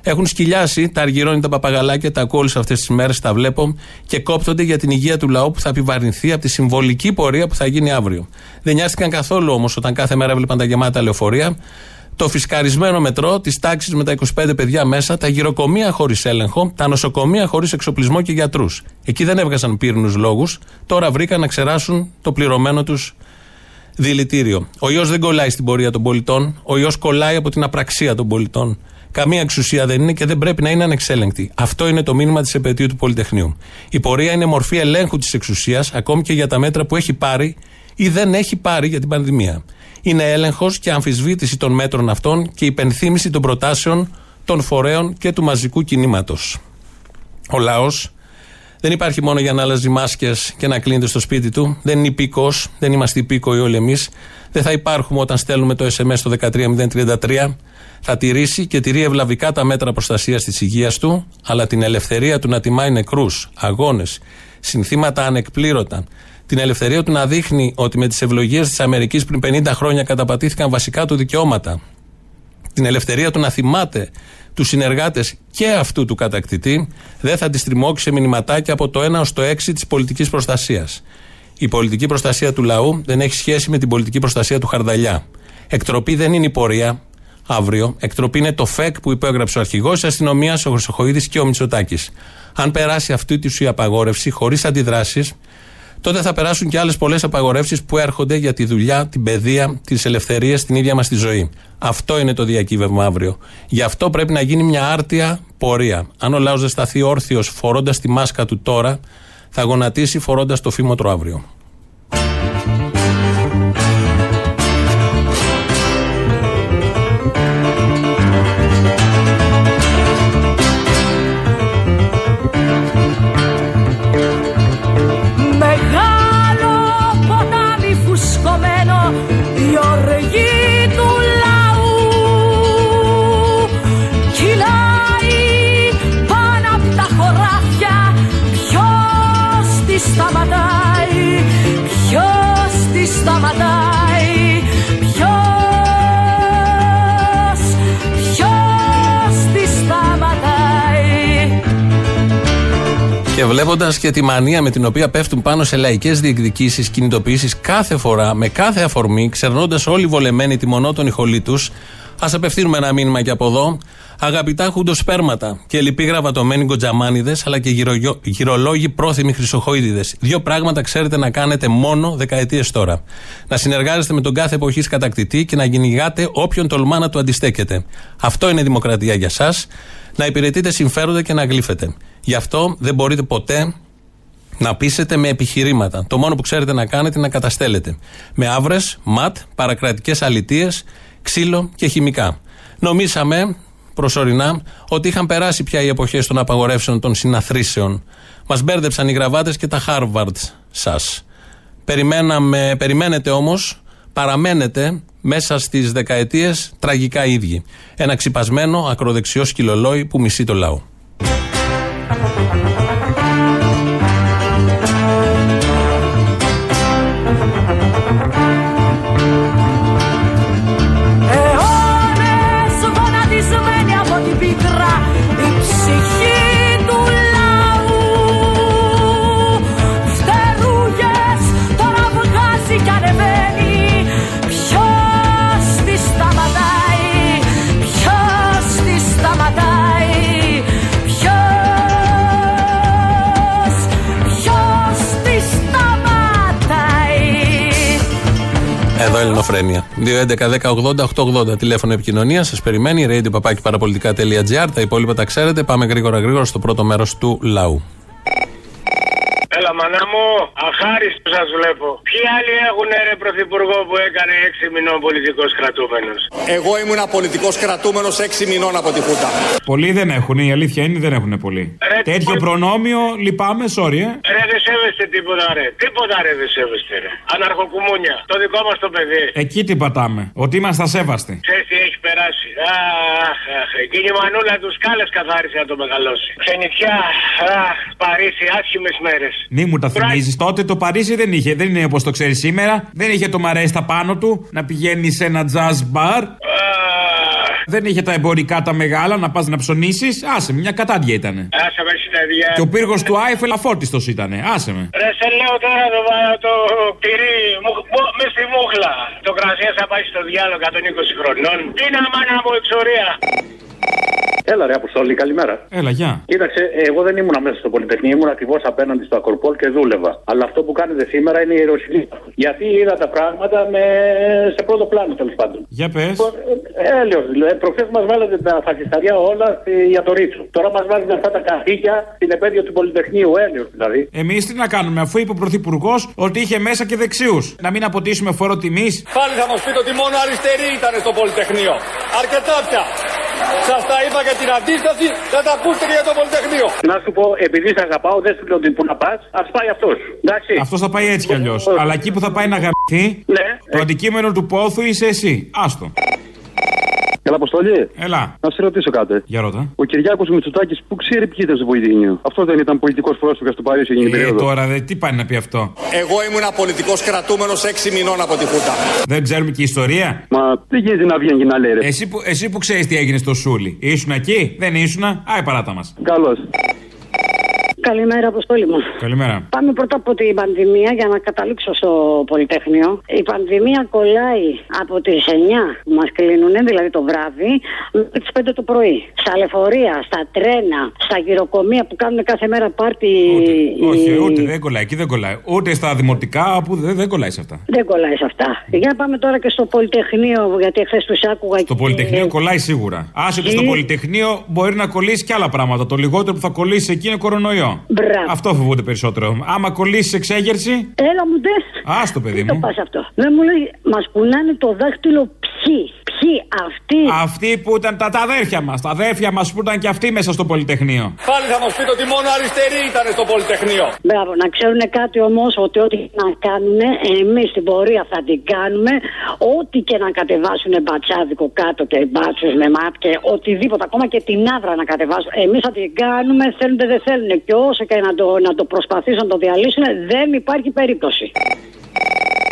[SPEAKER 2] Έχουν σκυλιάσει τα αργυρώνει τα παπαγαλάκια, τα ακούω όλες αυτές τις μέρες, τα βλέπω και κόπτονται για την υγεία του λαού που θα επιβαρυνθεί από τη συμβολική πορεία που θα γίνει αύριο. Δεν νοιάστηκαν καθόλου όμως όταν κάθε μέρα έβλεπαν τα γεμάτα λεωφορεία το φυσκαρισμένο μετρό της τάξης με τα 25 παιδιά μέσα, τα γυροκομεία χωρίς έλεγχο, τα νοσοκομεία χωρίς εξοπλισμό και γιατρούς. Εκεί δεν έβγαζαν πύρνου λόγους, τώρα βρήκαν να ξεράσουν το πληρωμένο τους δηλητήριο. Ο ιός δεν κολλάει στην πορεία των πολιτών, ο ιός κολλάει από την απραξία των πολιτών. Καμία εξουσία δεν είναι και δεν πρέπει να είναι ανεξέλεγκτη. Αυτό είναι το μήνυμα της επαιτίου του Πολυτεχνείου. Η πορεία είναι μορφή ελέγχου της εξουσίας, ακόμη και για τα μέτρα που έχει πάρει ή δεν έχει πάρει για την πανδημία είναι έλεγχος και αμφισβήτηση των μέτρων αυτών και υπενθύμηση των προτάσεων των φορέων και του μαζικού κινήματος. Ο λαός δεν υπάρχει μόνο για να αλλάζει μάσκες και να κλείνεται στο σπίτι του. Δεν είναι υπήκο, δεν είμαστε υπήκοοι όλοι εμείς. Δεν θα υπάρχουμε όταν στέλνουμε το SMS στο 13033. Θα τηρήσει και τηρεί ευλαβικά τα μέτρα προστασίας της υγείας του, αλλά την ελευθερία του να τιμάει νεκρούς, αγώνες, συνθήματα ανεκπλήρωτα, την ελευθερία του να δείχνει ότι με τις ευλογίες της Αμερικής πριν 50 χρόνια καταπατήθηκαν βασικά του δικαιώματα. Την ελευθερία του να θυμάται τους συνεργάτες και αυτού του κατακτητή, δεν θα τη στριμώξει σε μηνυματάκια από το 1 ως το 6 της πολιτικής προστασίας. Η πολιτική προστασία του λαού δεν έχει σχέση με την πολιτική προστασία του Χαρδαλιά. Εκτροπή δεν είναι η πορεία αύριο. Εκτροπή είναι το ΦΕΚ που υπέγραψε ο αρχηγός της αστυνομίας, ο Χρυσοχοίδης και ο Μητσοτάκης. Αν περάσει αυτή τη απαγόρευση χωρίς αντιδράσεις, τότε θα περάσουν και άλλες πολλές απαγορεύσεις που έρχονται για τη δουλειά, την παιδεία, τις ελευθερίες, την ίδια μας τη ζωή. Αυτό είναι το διακύβευμα αύριο. Γι' αυτό πρέπει να γίνει μια άρτια πορεία. Αν ο λαός δεν σταθεί όρθιος φορώντας τη μάσκα του τώρα, θα γονατίσει φορώντας το φήμοτρο αύριο. Βλέποντας και τη μανία με την οποία πέφτουν πάνω σε λαϊκές διεκδικήσεις, κινητοποιήσεις κάθε φορά, με κάθε αφορμή, ξερνώντας όλοι βολεμένοι τη μονότονη χολή τους, ας απευθύνουμε ένα μήνυμα και από εδώ. Αγαπητά χουντοσπέρματα και λυπή γραβατωμένοι γκοτζαμάνιδε, αλλά και γυρογιο- γυρολόγοι πρόθυμοι χρυσοχοίδιδες. Δύο πράγματα ξέρετε να κάνετε μόνο δεκαετίες τώρα. Να συνεργάζεστε με τον κάθε εποχής κατακτητή και να κυνηγάτε όποιον τολμά να του αντιστέκεται. Αυτό είναι δημοκρατία για εσά. Να υπηρετείτε συμφέροντα και να γλύφετε. Γι' αυτό δεν μπορείτε ποτέ να πείσετε με επιχειρήματα. Το μόνο που ξέρετε να κάνετε είναι να καταστέλλετε. Με άβρες, ματ, παρακρατικές αλητίες, ξύλο και χημικά. Νομίσαμε προσωρινά ότι είχαν περάσει πια οι εποχές των απαγορεύσεων των συναθρήσεων. Μας μπέρδεψαν οι γραβάτες και τα Harvard σας. Περιμέναμε, περιμένετε όμως, παραμένετε μέσα στις δεκαετίες τραγικά ίδιοι. Ένα ξυπασμένο ακροδεξιό σκυλολόι που μισεί το λαό. 2.11.10.80.880 τηλέφωνο επικοινωνίας. Σας περιμένει. Radio παπάκι παραπολιτικά.gr. Τα υπόλοιπα τα ξέρετε. Πάμε γρήγορα γρήγορα στο πρώτο μέρος του λαού.
[SPEAKER 14] Έλα, μανά μου, αχάριστο σας βλέπω. Ποιοι άλλοι έχουν ρε πρωθυπουργό που έκανε 6 μηνών πολιτικός κρατούμενος;
[SPEAKER 5] Εγώ ήμουν πολιτικός κρατούμενος 6 μηνών από τη Χούτα.
[SPEAKER 15] Πολλοί δεν έχουν, η αλήθεια είναι δεν έχουν πολύ.
[SPEAKER 14] Ρε,
[SPEAKER 15] Τέτοιο
[SPEAKER 14] τι-
[SPEAKER 15] προνόμιο, λυπάμαι, sorry, ε.
[SPEAKER 14] Ρε, δεν σέβεστε τίποτα, ρε. Τίποτα, ρε, δεν σέβεστε, ρε. Αναρχοκουμούνια. Το δικό μας το παιδί.
[SPEAKER 15] Εκεί τι πατάμε. Ότι είμαστε ασέβαστοι.
[SPEAKER 14] Ξέρεις τι έχει περάσει. Αχ, αχ, εκείνη η μανούλα τους κάλες καθάρισε να το μεγαλώσει. Ξενιτιά, αχ, Παρίσι, άσχημες μέρες.
[SPEAKER 15] Μη μου τα θυμίζεις. Τότε το Παρίσι δεν είχε. Δεν είναι όπως το ξέρεις σήμερα. Δεν είχε το μαρέστα πάνω του να πηγαίνει σε ένα jazz bar. Δεν είχε τα εμπορικά τα μεγάλα να πας να ψωνίσεις. Άσε με, μια κατάντια ήταν.
[SPEAKER 14] Άσε με συνεδριά.
[SPEAKER 15] Και ο πύργος του Άιφελ αφόρτιστο ήταν. Άσε με.
[SPEAKER 14] Ρε, σε λέω τώρα το, βα- το τυρί μου- μου- μες στη μούχλα. Το κρασί θα πάει στο διάλογο 120 χρονών. Τι να μάνα μου εξορία.
[SPEAKER 16] Έλα ρε Αποστόλη, καλημέρα.
[SPEAKER 15] Έλα, γεια.
[SPEAKER 16] Κοίταξε, εγώ δεν ήμουν μέσα στο Πολυτεχνείο, ήμουν ακριβώς απέναντι στο Ακροπόλ και δούλευα. Αλλά αυτό που κάνετε σήμερα είναι η ιεροσυνή. Γιατί είδα τα πράγματα με... σε πρώτο πλάνο τέλος πάντων.
[SPEAKER 15] Για πες.
[SPEAKER 16] Έλεος, δηλαδή, προχθές μας βάλατε τα φασισταριά όλα στη- για το Ρίτσο. Τώρα μας βάζετε αυτά τα καθήκια στην επέτειο του Πολυτεχνείου, έλεος δηλαδή.
[SPEAKER 15] Εμείς τι να κάνουμε, αφού είπε ο Πρωθυπουργός ότι είχε μέσα και δεξιού. Να μην αποτίσουμε φόρο τιμής.
[SPEAKER 5] Πάλι θα μα πείτε ότι μόνο αριστεροί ήταν στο Πολυτεχνείο. Αρκετά πια. Σας τα είπα για την αντίσταση, θα τα ακούσετε και για το Πολυτεχνείο.
[SPEAKER 16] Να σου πω, επειδή σε αγαπάω, δεν σου λέω ότι που να πας, ας πάει αυτός. Εντάξει.
[SPEAKER 15] Αυτός θα πάει έτσι κι αλλιώς. Αλλά εκεί που θα πάει να γαμηθεί,
[SPEAKER 16] Ναι.
[SPEAKER 15] το αντικείμενο του πόθου είσαι εσύ. Άστο.
[SPEAKER 16] Έλα, Αποστολή.
[SPEAKER 15] Έλα.
[SPEAKER 16] Να σε ρωτήσω κάτι.
[SPEAKER 15] Για ρώτα.
[SPEAKER 16] Ο Κυριάκος Μητσοτάκης που ξέρει ποιοι ήταν στο Βοηδίνιο. Αυτός δεν ήταν πολιτικός πρόσωπο στο Παρίσι εκείνη την
[SPEAKER 15] Ε,
[SPEAKER 16] περίοδο.
[SPEAKER 15] τώρα δε, τι πάει να πει αυτό;
[SPEAKER 5] Εγώ ήμουν πολιτικό κρατούμενος 6 μηνών από τη Χούτα.
[SPEAKER 15] Δεν ξέρουμε και ιστορία;
[SPEAKER 16] Μα τι γίνεται να βγαίνει και να λέει ρε.
[SPEAKER 15] Εσύ που, εσύ που ξέρεις τι έγινε στο Σούλι. Ήσουν εκεί, δεν ήσουν; Άι παράτα μας.
[SPEAKER 16] Καλώς.
[SPEAKER 17] Καλημέρα, Αποστόλη μου.
[SPEAKER 15] Καλημέρα.
[SPEAKER 17] Πάμε πρώτα από την πανδημία για να καταλήξω στο Πολυτεχνείο. Η πανδημία κολλάει από τις 9 που μας κλείνουν, δηλαδή το βράδυ, μέχρι τις 5 το πρωί. Στα λεωφορεία, στα τρένα, στα γυροκομεία που κάνουν κάθε μέρα πάρτι.
[SPEAKER 15] Όχι,
[SPEAKER 17] οι-
[SPEAKER 15] ούτε δεν κολλάει. Εκεί δεν κολλάει. Ούτε στα δημοτικά που δεν, δεν κολλάει σε αυτά.
[SPEAKER 17] Δεν κολλάει σε αυτά. Για να πάμε τώρα και στο Πολυτεχνείο, γιατί εχθές τους άκουγα.
[SPEAKER 15] Το Πολυτεχνείο κολλάει σίγουρα. Άσε ότι στο
[SPEAKER 17] Τι;
[SPEAKER 15] Πολυτεχνείο μπορεί να κολλήσει και άλλα πράγματα. Το λιγότερο που θα κολλήσει εκεί είναι κορονοϊό.
[SPEAKER 17] Μπράβο.
[SPEAKER 15] Αυτό φοβούνται περισσότερο. Άμα κολλήσεις εξέγερση,
[SPEAKER 17] Έλα μου ντε.
[SPEAKER 15] α το παιδί
[SPEAKER 17] Το
[SPEAKER 15] μου.
[SPEAKER 17] πας αυτό. Δεν μου λέει, μας κουνάνε το δάχτυλο ποιοι. Ποιοι αυτοί;
[SPEAKER 15] Αυτοί που ήταν τα, τα αδέρφια μας. Τα αδέρφια μας που ήταν και αυτοί μέσα στο Πολυτεχνείο.
[SPEAKER 5] Πάλι θα μας πείτε ότι μόνο αριστεροί ήταν στο Πολυτεχνείο.
[SPEAKER 17] Μπράβο, να ξέρουν κάτι όμως ότι ό,τι να κάνουν, εμείς στην πορεία θα την κάνουμε. Ό,τι και να κατεβάσουν μπατσάδικο κάτω και μπάτσου με μάτ και οτιδήποτε, ακόμα και την άβρα να κατεβάσουν. Εμείς θα την κάνουμε, θέλουν δεν θέλουν. Και όσο και να το, να το προσπαθήσουν να το διαλύσουν, δεν υπάρχει περίπτωση.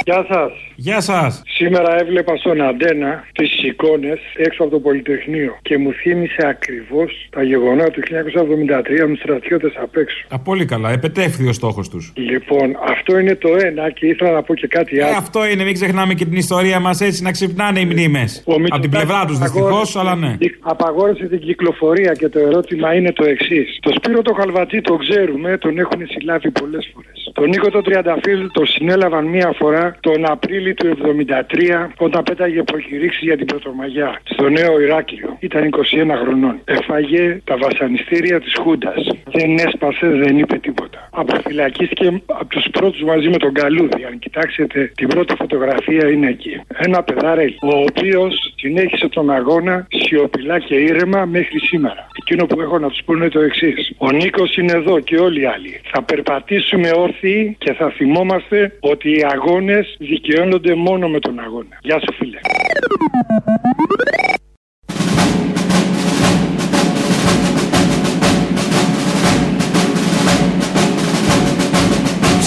[SPEAKER 18] Γεια σας.
[SPEAKER 15] Γεια σας.
[SPEAKER 18] Σήμερα έβλεπα στον αντένα τις εικόνες έξω από το Πολυτεχνείο και μου θύμισε ακριβώς τα γεγονότα του 1973 με τους στρατιώτες απ' έξω.
[SPEAKER 15] Α, πολύ καλά. Επετεύχθη ο στόχος τους.
[SPEAKER 18] Λοιπόν, αυτό είναι το ένα και ήθελα να πω και κάτι
[SPEAKER 15] Ε,
[SPEAKER 18] άλλο.
[SPEAKER 15] αυτό είναι, μην ξεχνάμε και την ιστορία μας έτσι να ξυπνάνε οι μνήμες. Από την πλευρά τους δυστυχώς,
[SPEAKER 18] απαγόρευσε-
[SPEAKER 15] αλλά ναι.
[SPEAKER 18] Απαγόρευσε την κυκλοφορία και το ερώτημα είναι το εξής. Το Σπύρο το Χαλβατή το ξέρουμε, τον έχουν συλλάβει πολλές φορές. Τον Νίκο τον Τριανταφύλλου τον συνέλαβαν μία φορά τον Απρίλιο του 73 όταν πέταγε προκηρύξει για την Πρωτομαγιά στο νέο Ηράκλειο. Ήταν 21 χρονών. Εφάγε τα βασανιστήρια της Χούντας. Δεν έσπασε, δεν είπε τίποτα. Αποφυλακίστηκε από τους πρώτους μαζί με τον Καλούδη. Αν κοιτάξετε την πρώτη φωτογραφία είναι εκεί. Ένα παιδάρελ, ο οποίος συνέχισε τον αγώνα σιωπηλά και ήρεμα μέχρι σήμερα. Εκείνο που έχω να τους πω είναι το εξής. Ο Νίκος είναι εδώ και όλοι οι άλλοι. Θα περπατήσουμε όρθιοι και θα θυμόμαστε ότι οι αγώνες δικαιώνονται μόνο με τον αγώνα. Γεια σου, φίλε.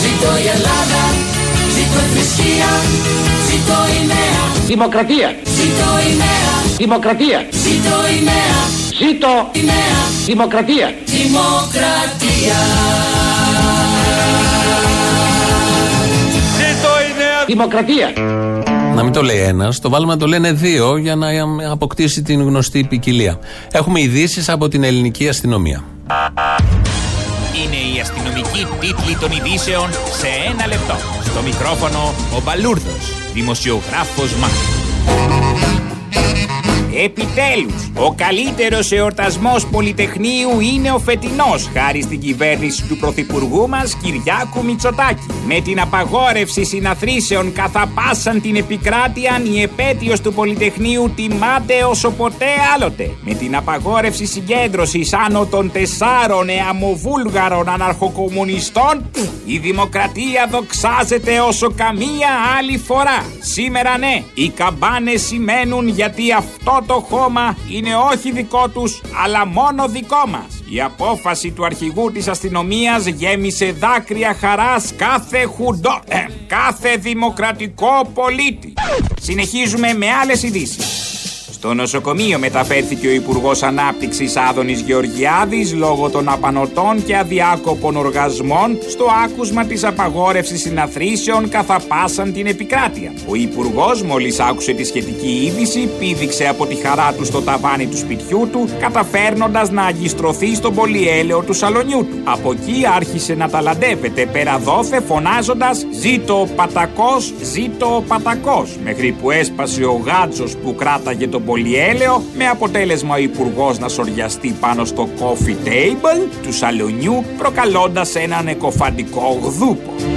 [SPEAKER 5] Ζήτω η Ελλάδα, ζήτω η θρησκεία, ζήτω η νέα.
[SPEAKER 19] Δημοκρατία.
[SPEAKER 5] Ζήτω η νέα,
[SPEAKER 19] Δημοκρατία.
[SPEAKER 5] ζήτω η νέα.
[SPEAKER 19] Ζήτω
[SPEAKER 5] η νέα.
[SPEAKER 19] Δημοκρατία.
[SPEAKER 5] Δημοκρατία. Ζήτω η νέα.
[SPEAKER 19] Δημοκρατία.
[SPEAKER 2] Να μην το λέει ένας, το βάλουμε να το λένε δύο για να αποκτήσει την γνωστή ποικιλία. Έχουμε ειδήσεις από την ελληνική αστυνομία.
[SPEAKER 6] Είναι η αστυνομική τίτλη των ειδήσεων σε ένα λεπτό. Στο μικρόφωνο ο Μπαλούρδος, δημοσιογράφος Μάρκος. Επιτέλους, ο καλύτερος εορτασμός Πολυτεχνείου είναι ο φετινός, χάρη στην κυβέρνηση του Πρωθυπουργού μας Κυριάκου Μητσοτάκη. Με την απαγόρευση συναθρήσεων καθα πάσαν την επικράτεια, η επέτειος του Πολυτεχνείου τιμάται όσο ποτέ άλλοτε. Με την απαγόρευση συγκέντρωσης άνω των τεσσάρων εαμοβούλγαρων αναρχοκομμουνιστών, η δημοκρατία δοξάζεται όσο καμία άλλη φορά. Σήμερα ναι, οι καμπάνες σημαίνουν γιατί αυτό το χώμα είναι όχι δικό τους, αλλά μόνο δικό μας. Η απόφαση του αρχηγού της αστυνομίας γέμισε δάκρυα χαράς κάθε χουντό, ε, κάθε δημοκρατικό πολίτη. Συνεχίζουμε με άλλες ειδήσεις. Στο νοσοκομείο μεταφέρθηκε ο Υπουργός Ανάπτυξης Άδωνης Γεωργιάδης λόγω των απανοτών και αδιάκοπων οργασμών στο άκουσμα της απαγόρευσης συναθρήσεων καθα πάσαν την επικράτεια. Ο Υπουργός, μόλις άκουσε τη σχετική είδηση, πήδηξε από τη χαρά του στο ταβάνι του σπιτιού του, καταφέρνοντας να αγκιστρωθεί στον πολυέλαιο του σαλονιού του. Από εκεί άρχισε να ταλαντεύεται πέρα δόθε φωνάζοντας Ζήτω ο πατακός, ζήτω ο πατακός. Μέχρι που έσπασε ο γάτσος που κράταγε τον πολυέλαιο, με αποτέλεσμα ο υπουργός να σοριαστεί πάνω στο coffee table του σαλονιού, προκαλώντας έναν εκοφαντικό γδούπο.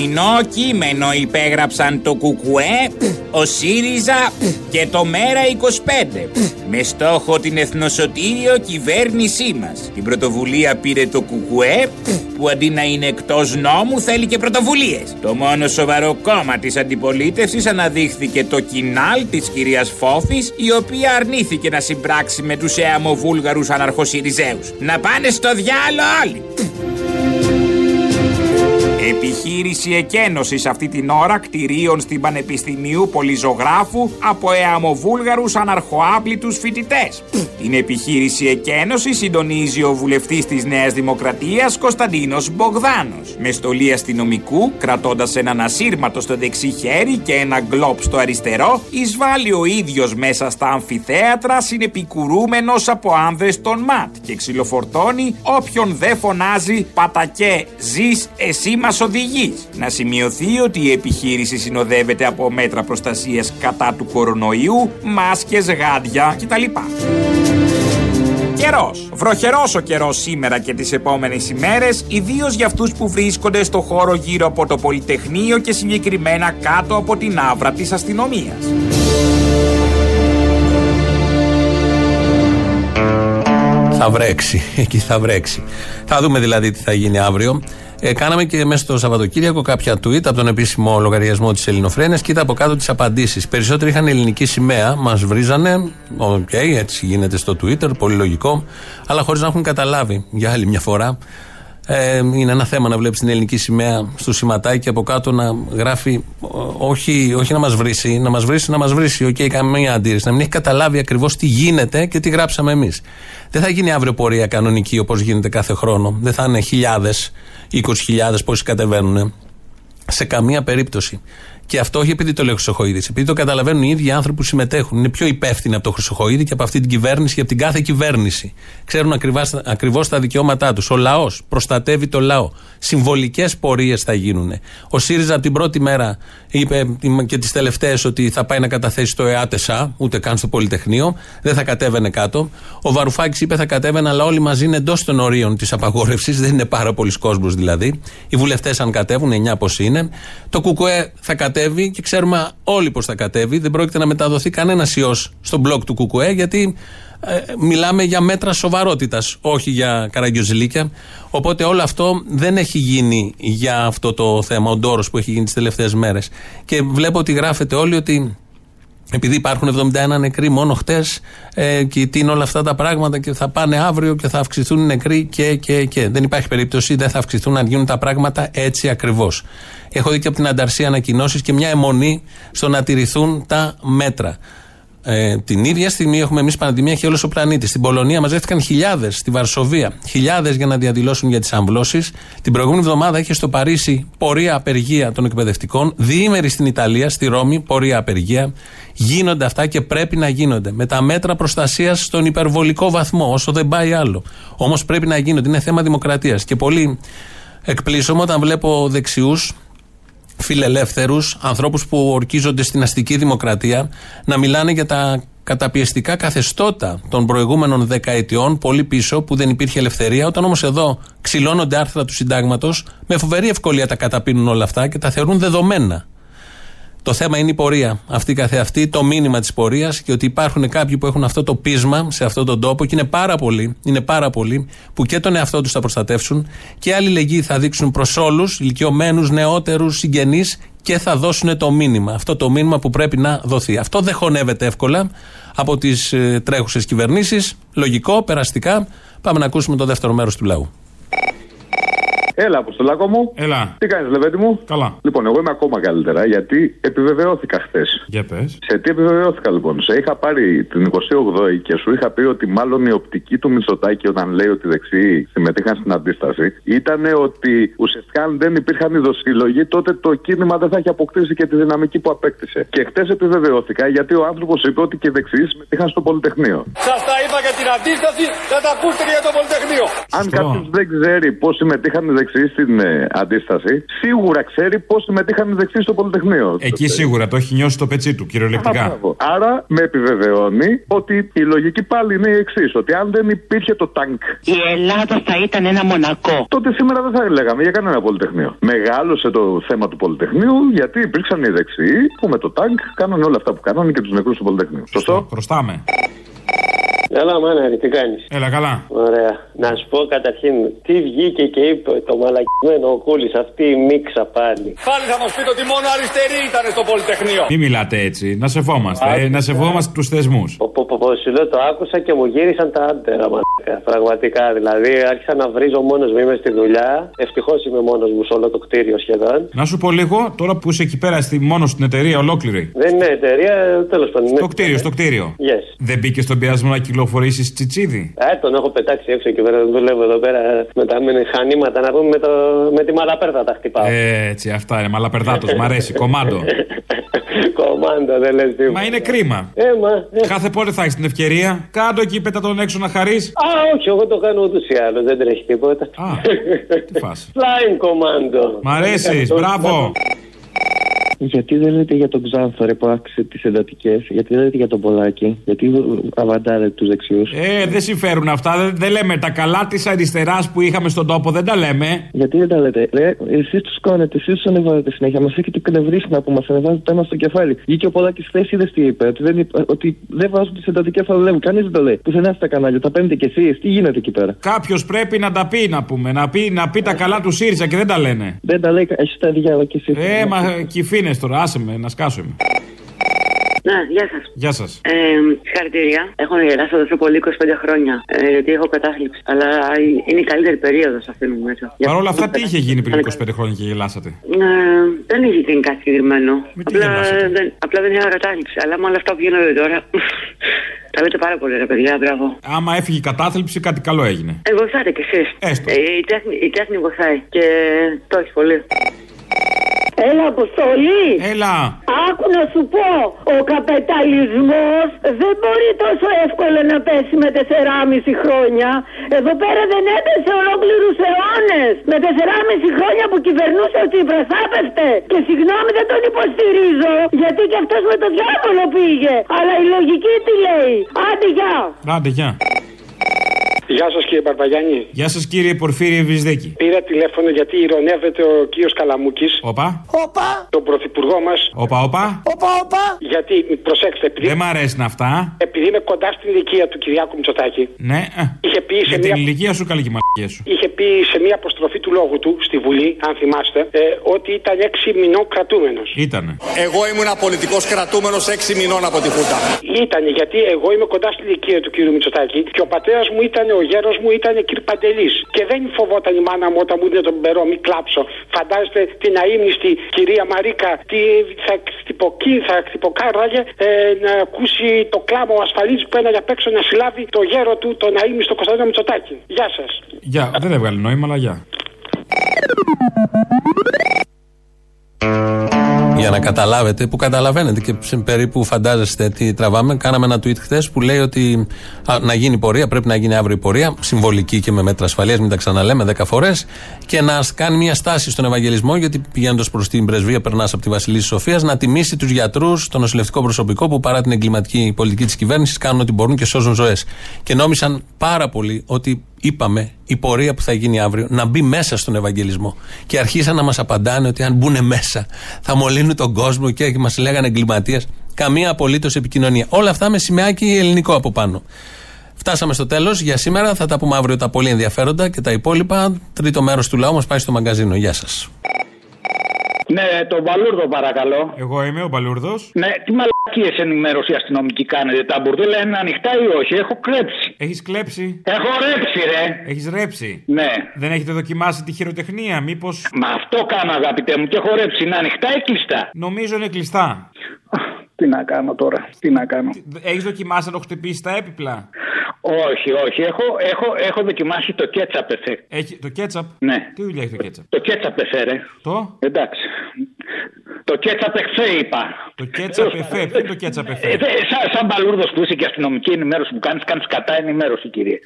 [SPEAKER 6] Κοινό κείμενο υπέγραψαν το ΚΚΕ, ο ΣΥΡΙΖΑ και το ΜΕΡΑ25 με στόχο την εθνοσωτήριο κυβέρνησή μας. Την πρωτοβουλία πήρε το ΚΚΕ που αντί να είναι εκτός νόμου θέλει και πρωτοβουλίες. Το μόνο σοβαρό κόμμα της αντιπολίτευσης αναδείχθηκε το κοινάλ της κυρίας Φόφης η οποία αρνήθηκε να συμπράξει με τους αιαμοβούλγαρους αναρχοσυριζέους. Να πάνε στο διάλο όλοι! Επιχείρηση εκένωσης αυτή την ώρα κτηρίων στην Πανεπιστημίου Πολυζωγράφου από εαμοβούλγαρους αναρχοάπλητους φοιτητές. Την επιχείρηση εκένωση συντονίζει ο βουλευτής της Νέας Δημοκρατίας Κωνσταντίνος Μπογδάνος. Με στολή αστυνομικού, κρατώντας έναν ασύρματο στο δεξί χέρι και ένα γκλόπ στο αριστερό, εισβάλλει ο ίδιος μέσα στα αμφιθέατρα συνεπικουρούμενος από άνδρες των ΜΑΤ και ξυλοφορτώνει όποιον δεν φωνάζει Πατακέ, ζεις, εσύ μας οδηγείς. Να σημειωθεί ότι η επιχείρηση συνοδεύεται από μέτρα προστασίας κατά του κορονοϊού, μάσκες, γάντια κτλ. Καιρός. Βροχερός ο καιρός σήμερα και τις επόμενες ημέρες, ιδίως για αυτούς που βρίσκονται στο χώρο γύρω από το Πολυτεχνείο και συγκεκριμένα κάτω από την άβρα της αστυνομίας.
[SPEAKER 2] Θα βρέξει. Εκεί θα βρέξει. Θα δούμε δηλαδή τι θα γίνει αύριο. Ε, κάναμε και μέσα στο Σαββατοκύριακο κάποια tweet από τον επίσημο λογαριασμό της Ελληνοφρένειας και είδα από κάτω τις απαντήσεις. Περισσότεροι είχαν ελληνική σημαία, μας βρίζανε. Οκ, έτσι γίνεται στο Twitter, πολύ λογικό. Αλλά χωρίς να έχουν καταλάβει για άλλη μια φορά Ε, είναι ένα θέμα να βλέπεις την ελληνική σημαία στο σηματάκι και από κάτω να γράφει όχι, όχι να μας βρει, να μας βρει, να μας βρει. OK, okay, καμία αντίρρηση. Να μην έχει καταλάβει ακριβώς τι γίνεται και τι γράψαμε εμείς. Δεν θα γίνει αύριο πορεία κανονική όπως γίνεται κάθε χρόνο. Δεν θα είναι χιλιάδες, είκοσι χιλιάδες πόσοι κατεβαίνουν. Σε καμία περίπτωση. Και αυτό όχι επειδή το λέει ο Χρυσοχοίδης, επειδή το καταλαβαίνουν οι ίδιοι άνθρωποι που συμμετέχουν. Είναι πιο υπεύθυνοι από τον Χρυσοχοίδη και από αυτή την κυβέρνηση και από την κάθε κυβέρνηση. Ξέρουν ακριβώς τα δικαιώματά τους. Ο λαός προστατεύει το λαό. Συμβολικές πορείες θα γίνουν. Ο ΣΥΡΙΖΑ από την πρώτη μέρα είπε και τις τελευταίες ότι θα πάει να καταθέσει το ΕΑΤΕΣΑ, ούτε καν στο Πολυτεχνείο. Δεν θα κατέβαινε κάτω. Ο Βαρουφάκης είπε θα κατέβαινε, αλλά όλοι μαζί είναι εντός των ορίων της απαγόρευσης. Δεν είναι πάρα πολλοί κόσμος δηλαδή. Οι βουλευτές, αν κατέβουν, 9 πώ είναι. Το ΚΚΕ θα κατέβει και ξέρουμε όλοι πώς θα κατέβει. Δεν πρόκειται να μεταδοθεί κανένας ιός στον μπλοκ του ΚΚΕ, γιατί ε, μιλάμε για μέτρα σοβαρότητας, όχι για καραγκιοζηλίκια. Οπότε όλο αυτό δεν έχει γίνει για αυτό το θέμα, ο ντόρος που έχει γίνει τις τελευταίες μέρες. Και βλέπω ότι γράφετε όλοι ότι επειδή υπάρχουν 71 νεκροί μόνο χτες ε, και τι είναι όλα αυτά τα πράγματα και θα πάνε αύριο και θα αυξηθούν οι νεκροί και, και, και. Δεν υπάρχει περίπτωση, δεν θα αυξηθούν να γίνουν τα πράγματα έτσι ακριβώς. Έχω δει και από την Ανταρσία ανακοινώσεις και μια αιμονή στο να τηρηθούν τα μέτρα. Ε, την ίδια στιγμή έχουμε εμείς πανδημία και όλος ο πλανήτης. Στην Πολωνία μαζεύτηκαν χιλιάδες, στη Βαρσοβία, χιλιάδες για να διαδηλώσουν για τις αμβλώσεις. Την προηγούμενη εβδομάδα είχε στο Παρίσι πορεία απεργία των εκπαιδευτικών. Διήμερη στην Ιταλία, στη Ρώμη, πορεία απεργία. Γίνονται αυτά και πρέπει να γίνονται. Με τα μέτρα προστασίας στον υπερβολικό βαθμό, όσο δεν πάει άλλο. Όμως πρέπει να γίνονται. Είναι θέμα δημοκρατίας. Και πολύ εκπλήσωμαι όταν βλέπω δεξιούς φιλελεύθερους, ανθρώπους που ορκίζονται στην αστική δημοκρατία, να μιλάνε για τα καταπιεστικά καθεστώτα των προηγούμενων δεκαετιών, πολύ πίσω, που δεν υπήρχε ελευθερία. Όταν όμως εδώ ξυλώνονται άρθρα του συντάγματος, με φοβερή ευκολία τα καταπίνουν όλα αυτά και τα θεωρούν δεδομένα. Το θέμα είναι η πορεία. Αυτή καθεαυτή, το μήνυμα της πορείας και ότι υπάρχουν κάποιοι που έχουν αυτό το πείσμα σε αυτόν τον τόπο και είναι πάρα πολλοί, είναι πάρα πολλοί που και τον εαυτό τους θα προστατεύσουν και αλληλεγγύη θα δείξουν προς όλους, ηλικιωμένους, νεότερους, συγγενείς και θα δώσουν το μήνυμα. Αυτό το μήνυμα που πρέπει να δοθεί. Αυτό δεν χωνεύεται εύκολα από τις ε, τρέχουσες κυβερνήσεις. Λογικό, περαστικά. Πάμε να ακούσουμε το δεύτερο μέρος του λαού.
[SPEAKER 20] Έλα, Αποστολάκο μου.
[SPEAKER 15] Έλα.
[SPEAKER 20] Τι κάνεις, Λεβέντι μου;
[SPEAKER 15] Καλά.
[SPEAKER 20] Λοιπόν, εγώ είμαι ακόμα καλύτερα γιατί επιβεβαιώθηκα χθες.
[SPEAKER 15] Για πες.
[SPEAKER 20] Σε τι επιβεβαιώθηκα λοιπόν; Σε είχα πάρει την 28η και σου είχα πει ότι μάλλον η οπτική του Μητσοτάκη όταν λέει ότι οι δεξιοί συμμετείχαν στην αντίσταση ήταν ότι ουσιαστικά αν δεν υπήρχαν ειδοσύλλογοι τότε το κίνημα δεν θα έχει αποκτήσει και τη δυναμική που απέκτησε. Και χτε επιβεβαιώθηκα γιατί ο άνθρωπος είπε ότι και οι δεξιοί συμμετείχαν στο Πολυτεχνείο.
[SPEAKER 5] Σας τα είπα για την αντίσταση, θα τα ακούσετε και για το Πολυτεχνείο.
[SPEAKER 20] Αν κάποιος δεν ξέρει πώς συμμετείχαν οι δεξιοί στην ε, αντίσταση, σίγουρα ξέρει πώς συμμετείχαν οι δεξιοί στο Πολυτεχνείο.
[SPEAKER 15] Εκεί σίγουρα το έχει νιώσει το πετσί του, κυριολεκτικά.
[SPEAKER 20] Άρα με επιβεβαιώνει ότι η λογική πάλι είναι η εξής: Ότι αν δεν υπήρχε το τάγκ.
[SPEAKER 21] Η Ελλάδα θα ήταν ένα μονακό.
[SPEAKER 20] Τότε σήμερα δεν θα λέγαμε για κανένα Πολυτεχνείο. Μεγάλωσε το θέμα του Πολυτεχνείου γιατί υπήρξαν οι δεξιοί που με το τάγκ κάνανε όλα αυτά που κάνανε και τους νεκρούς του Πολυτεχνείου. Σωστό.
[SPEAKER 15] Χρωστάμε.
[SPEAKER 22] Έλα, μάνα, τι κάνεις;
[SPEAKER 15] Έλα, καλά.
[SPEAKER 22] Ωραία. Να σου πω καταρχήν, τι βγήκε και είπε το μαλακισμένο ο Κούλης, αυτή η μίξα πάλι.
[SPEAKER 5] Πάλι θα μας πείτε ότι μόνο αριστεροί ήταν στο Πολυτεχνείο.
[SPEAKER 15] Μην μιλάτε έτσι. Να σεβόμαστε. Ε, να σεβόμαστε τους θεσμούς.
[SPEAKER 22] Πω, το άκουσα και μου γύρισαν τα άντερα, μαλακά. Πραγματικά. Δηλαδή, άρχισα να βρίζω μόνος μου, είμαι στη δουλειά. Ευτυχώς είμαι μόνος μου σε όλο το κτίριο σχεδόν.
[SPEAKER 15] Να σου πω λίγο, τώρα που είσαι εκεί πέρα στη, μόνος στην εταιρεία ολόκληρη.
[SPEAKER 22] Δεν είναι εταιρεία, τέλος πάντων.
[SPEAKER 15] Στο κτίριο, στο κτίριο.
[SPEAKER 22] Yes.
[SPEAKER 15] Δεν μπήκε στον πειρασμό να κυκλοφορήσει τσιτσίδι.
[SPEAKER 22] Ε, τον έχω πετάξει έξω και πέρα. Δουλεύω εδώ πέρα με τα μηχανήματα να πούμε με, το, με τη μαλαπέρδα τα χτυπάω.
[SPEAKER 15] Ε, έτσι, αυτά είναι. Μαλαπερδάτος, μ' αρέσει. Κομάντο.
[SPEAKER 22] Κομάντο, δεν λες τίποτα.
[SPEAKER 15] Μα είναι κρίμα.
[SPEAKER 22] Ε, μα, ε.
[SPEAKER 15] Κάθε πότε θα έχεις την ευκαιρία; Κάντο εκεί, πέτα τον έξω να χαρείς.
[SPEAKER 22] Α, όχι, εγώ το κάνω ούτως ή άλλως. Δεν τρέχει τίποτα.
[SPEAKER 15] Α, τι φάση.
[SPEAKER 22] Flying commando.
[SPEAKER 15] Μ' αρέσεις, μπράβο.
[SPEAKER 21] Γιατί δεν λέτε για τον Ξάνθο ρε που άξιζε τις εντατικές, γιατί δεν λέτε για τον Πολάκη, γιατί αβαντάρετε τους δεξιούς;
[SPEAKER 15] Ε, δεν συμφέρουν αυτά. Δεν, δεν λέμε τα καλά της αριστεράς που είχαμε στον τόπο, δεν τα λέμε.
[SPEAKER 21] Γιατί δεν τα λέτε; Ρε, εσείς τους κόνετε, εσείς τους ανεβάζετε συνέχεια. Μας έχετε κνευρίσει να που μας ανεβάζετε το αίμα στο κεφάλι. Βγήκε ο Πολάκης χθες, είδες τι είπε. Ότι δεν, είπε, ότι δεν βάζουν τις εντατικές, αλλά λέμε. Κανείς δεν το λέει. Πουθενά στα κανάλια. Τα παίρνετε κι εσείς. Τι γίνεται εκεί πέρα;
[SPEAKER 15] Κάποιος πρέπει να τα πει, να πούμε. Να πει, να πει τα καλά του ΣΥΡΙΖΑ και δεν τα λένε.
[SPEAKER 21] Δεν τα λέει, εσύ τα διάλογα κι εσύ.
[SPEAKER 15] Ε, μα κυφίνες τώρα, άσε με, να σκάσουμε.
[SPEAKER 23] Ναι, γεια σας.
[SPEAKER 15] Γεια σας.
[SPEAKER 23] Ε, συγχαρητήρια. Έχω να γελάσω τόσο πολύ 25 χρόνια. Ε, γιατί έχω κατάθλιψη. Αλλά είναι η καλύτερη περίοδος αυτή μου μέσα.
[SPEAKER 15] Παρ' όλα αυτά, τι είχε γίνει πριν 25 χρόνια και γελάσατε;
[SPEAKER 23] Ε, δεν είχε γίνει κάτι συγκεκριμένο.
[SPEAKER 15] Με τι
[SPEAKER 23] Απλά
[SPEAKER 15] γελάσατε;
[SPEAKER 23] δεν, απλά δεν είχα κατάθλιψη. Αλλά με όλα αυτά που γίνονται τώρα. Τα λέτε πάρα πολύ, ρε παιδιά, μπράβο.
[SPEAKER 15] Άμα έφυγε η κατάθλιψη, κάτι καλό έγινε.
[SPEAKER 23] Ε, βοηθάτε κι εσείς.
[SPEAKER 15] Έστω.
[SPEAKER 23] Ε, η, τέχνη, η τέχνη βοηθάει και το έχεις πολύ.
[SPEAKER 10] Έλα, Αποστολή.
[SPEAKER 15] Έλα.
[SPEAKER 10] Άκου να σου πω, ο καπεταλισμός δεν μπορεί τόσο εύκολα να πέσει με 4,5 χρόνια. Εδώ πέρα δεν έπεσε ολόκληρους αιώνες. Με 4,5 χρόνια που κυβερνούσε ο Τσίπρας θα έπεφτε. Και συγγνώμη δεν τον υποστηρίζω, γιατί και αυτός με το διάβολο πήγε. Αλλά η λογική τι λέει. Άντε γεια.
[SPEAKER 15] Άντε, γεια.
[SPEAKER 24] Γεια σας κύριε Μπαρμπαγιάννη.
[SPEAKER 15] Γεια σας κύριε Πορφύριε Βυσδέκη.
[SPEAKER 24] Πήρα τηλέφωνο γιατί ηρωνεύεται ο κύριος Καλαμούκης.
[SPEAKER 15] Όπα.
[SPEAKER 24] Όπα. Τον πρωθυπουργό μας.
[SPEAKER 15] Όπα, όπα.
[SPEAKER 24] Όπα, όπα. Γιατί, προσέξτε, επειδή,
[SPEAKER 15] Δεν μ' αρέσουν αυτά.
[SPEAKER 24] επειδή είμαι κοντά στην ηλικία του Κυριάκου Μητσοτάκη,
[SPEAKER 15] Ναι, ε,
[SPEAKER 24] είχε πει σε
[SPEAKER 15] για την
[SPEAKER 24] μια.
[SPEAKER 15] ηλικία σου καλή και μαλακία σου.
[SPEAKER 24] Είχε πει σε μια αποστροφή του λόγου του στη Βουλή, αν θυμάστε, ε, ότι ήταν έξι μηνών κρατούμενος.
[SPEAKER 15] Ήτανε.
[SPEAKER 5] Εγώ ήμουν πολιτικό κρατούμενος 6 μηνών από τη Χούτα.
[SPEAKER 24] Ήτανε γιατί εγώ είμαι κοντά στην ηλικία του κύριου Μητσοτάκη και ο πατέρας μου ήταν, ο γέρος μου ήταν κύριε Παντελής. Και δεν φοβόταν η μάνα μου όταν μου δίνει τον περό, μη κλάψω. Φαντάζεστε την αείμνηστη κυρία Μαρίκα, τι θα χτυποκεί, θα χτυποκάραγε ε, να ακούσει το κλάμα ο ασφαλής που έναγε απ' έξω να συλλάβει το γέρο του, τον αείμνηστο Κωνσταντίνο Μητσοτάκη. Γεια σας.
[SPEAKER 15] Γεια, δεν έβγαλε νόημα, αλλά γεια.
[SPEAKER 2] Για να καταλάβετε, που καταλαβαίνετε και σε περίπου φαντάζεστε τι τραβάμε, κάναμε ένα tweet χθες που λέει ότι α, να γίνει πορεία, πρέπει να γίνει αύριο η πορεία, συμβολική και με μέτρα ασφαλείας, μην τα ξαναλέμε 10 φορές, και να κάνει μια στάση στον Ευαγγελισμό, γιατί πηγαίνοντας προς την πρεσβεία, περνάς από τη Βασιλίση Σοφίας, να τιμήσει τους γιατρούς, το νοσηλευτικό προσωπικό που παρά την εγκληματική πολιτική της κυβέρνησης κάνουν ό,τι μπορούν και σώζουν ζωές. Και νόμισαν πάρα πολύ ότι είπαμε η πορεία που θα γίνει αύριο να μπει μέσα στον Ευαγγελισμό. Και αρχίσαν να μας απαντάνε ότι αν μπουν μέσα θα μολύνουν τον κόσμο και μας λέγανε εγκληματίες. Καμία απολύτως επικοινωνία. Όλα αυτά με σημαίακι ελληνικό από πάνω. Φτάσαμε στο τέλος για σήμερα. Θα τα πούμε αύριο τα πολύ ενδιαφέροντα και τα υπόλοιπα. Τρίτο μέρος του λαού μας πάει στο μαγκαζίνο. Γεια σας.
[SPEAKER 25] Ναι, τον Μπαλούρδο παρακαλώ.
[SPEAKER 15] Εγώ είμαι ο Μπαλούρδο.
[SPEAKER 25] Ναι, τι μαλακίες ενημέρωση αστυνομική κάνετε. Τα μπουρδέλα είναι ανοιχτά ή όχι. Έχω κλέψει.
[SPEAKER 15] Έχεις κλέψει;
[SPEAKER 25] Έχω ρέψει, ρε.
[SPEAKER 15] Έχεις ρέψει;
[SPEAKER 25] Ναι.
[SPEAKER 15] Δεν έχετε δοκιμάσει τη χειροτεχνία, μήπω.
[SPEAKER 25] Μα αυτό κάνω, αγαπητέ μου, και έχω ρέψει. Είναι ανοιχτά ή κλειστά;
[SPEAKER 15] Νομίζω είναι κλειστά.
[SPEAKER 25] Τι να κάνω τώρα, τι να κάνω.
[SPEAKER 15] Έχεις δοκιμάσει να το χτυπήσεις τα έπιπλα;
[SPEAKER 25] Όχι, όχι. Έχω, έχω, έχω δοκιμάσει το κέτσαπ εφέ.
[SPEAKER 15] Έχει το κέτσαπ;
[SPEAKER 25] Ναι.
[SPEAKER 15] Τι δουλειά έχει το κέτσαπ;
[SPEAKER 25] Το κέτσαπ εφέ, ρε.
[SPEAKER 15] Το;
[SPEAKER 25] Εντάξει. Το κέτσαπ εφέ είπα.
[SPEAKER 15] Το κέτσαπ εφέ. Ποιο είναι το κέτσαπ εφέ.
[SPEAKER 25] Ε, δε, σαν, σαν μπαλούρδος που είσαι και αστυνομική ενημέρωση που κάνεις, κάνεις κατά ενημέρωση, κύριε.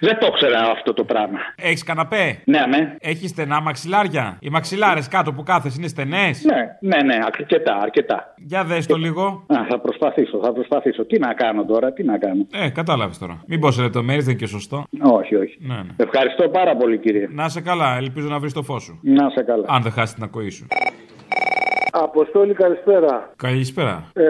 [SPEAKER 25] Δεν το ήξερα αυτό το πράγμα.
[SPEAKER 15] Έχεις καναπέ;
[SPEAKER 25] Ναι, ναι.
[SPEAKER 15] Έχεις στενά μαξιλάρια; Οι μαξιλάρες κάτω που κάθεσαι είναι στενές;
[SPEAKER 25] Ναι, ναι, ναι, αρκετά, αρκετά.
[SPEAKER 15] Για δες το λίγο.
[SPEAKER 25] Α, θα προσπαθήσω, θα προσπαθήσω. Τι να κάνω τώρα, τι να κάνω.
[SPEAKER 15] Ε, κατάλαβες τώρα. Μην πω σε λεπτομέρειες, δεν είναι και σωστό.
[SPEAKER 25] Όχι, όχι.
[SPEAKER 15] Ναι, ναι.
[SPEAKER 25] Ευχαριστώ πάρα πολύ, κύριε.
[SPEAKER 15] Να σε καλά, ελπίζω να βρεις το φως σου.
[SPEAKER 25] Να σε καλά.
[SPEAKER 15] Αν δεν χάσεις την ακοή σου.
[SPEAKER 26] Αποστόλη, καλησπέρα.
[SPEAKER 15] Καλησπέρα.
[SPEAKER 26] Ε,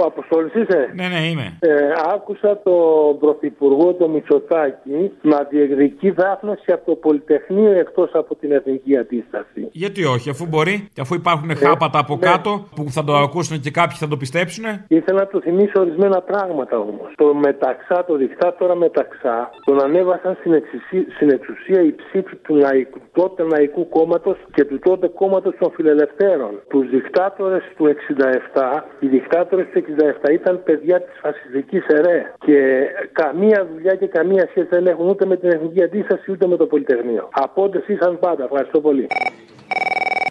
[SPEAKER 26] ο Αποστόλης είσαι;
[SPEAKER 15] Ναι, ναι, είμαι.
[SPEAKER 26] Ε, άκουσα τον Πρωθυπουργό, τον Μητσοτάκη, να διεκδικεί δάφνωση από το Πολυτεχνείο εκτός από την εθνική αντίσταση.
[SPEAKER 15] Γιατί όχι, αφού μπορεί και αφού υπάρχουν χάπατα από
[SPEAKER 26] ναι.
[SPEAKER 15] κάτω που θα το ακούσουν και κάποιοι θα το πιστέψουν.
[SPEAKER 26] Ήθελα να του θυμίσω ορισμένα πράγματα όμως. Το μεταξά, το δικτάτορα μεταξά, τον ανέβασαν στην, εξουσία, στην εξουσία η ψήφοι του λαϊκού, τότε λαϊκού κόμματος και του τότε κόμματος των φιλελευθέρων. Τους δικτάτορες του 67, οι δικτάτορες του 67 ήταν παιδιά της φασιστικής ΕΡΕ και καμία δουλειά και καμία σχέση δεν έχουν ούτε με την εθνική αντίσταση ούτε με το Πολυτεχνείο. Απόντες ήσαν πάντα. Ευχαριστώ πολύ.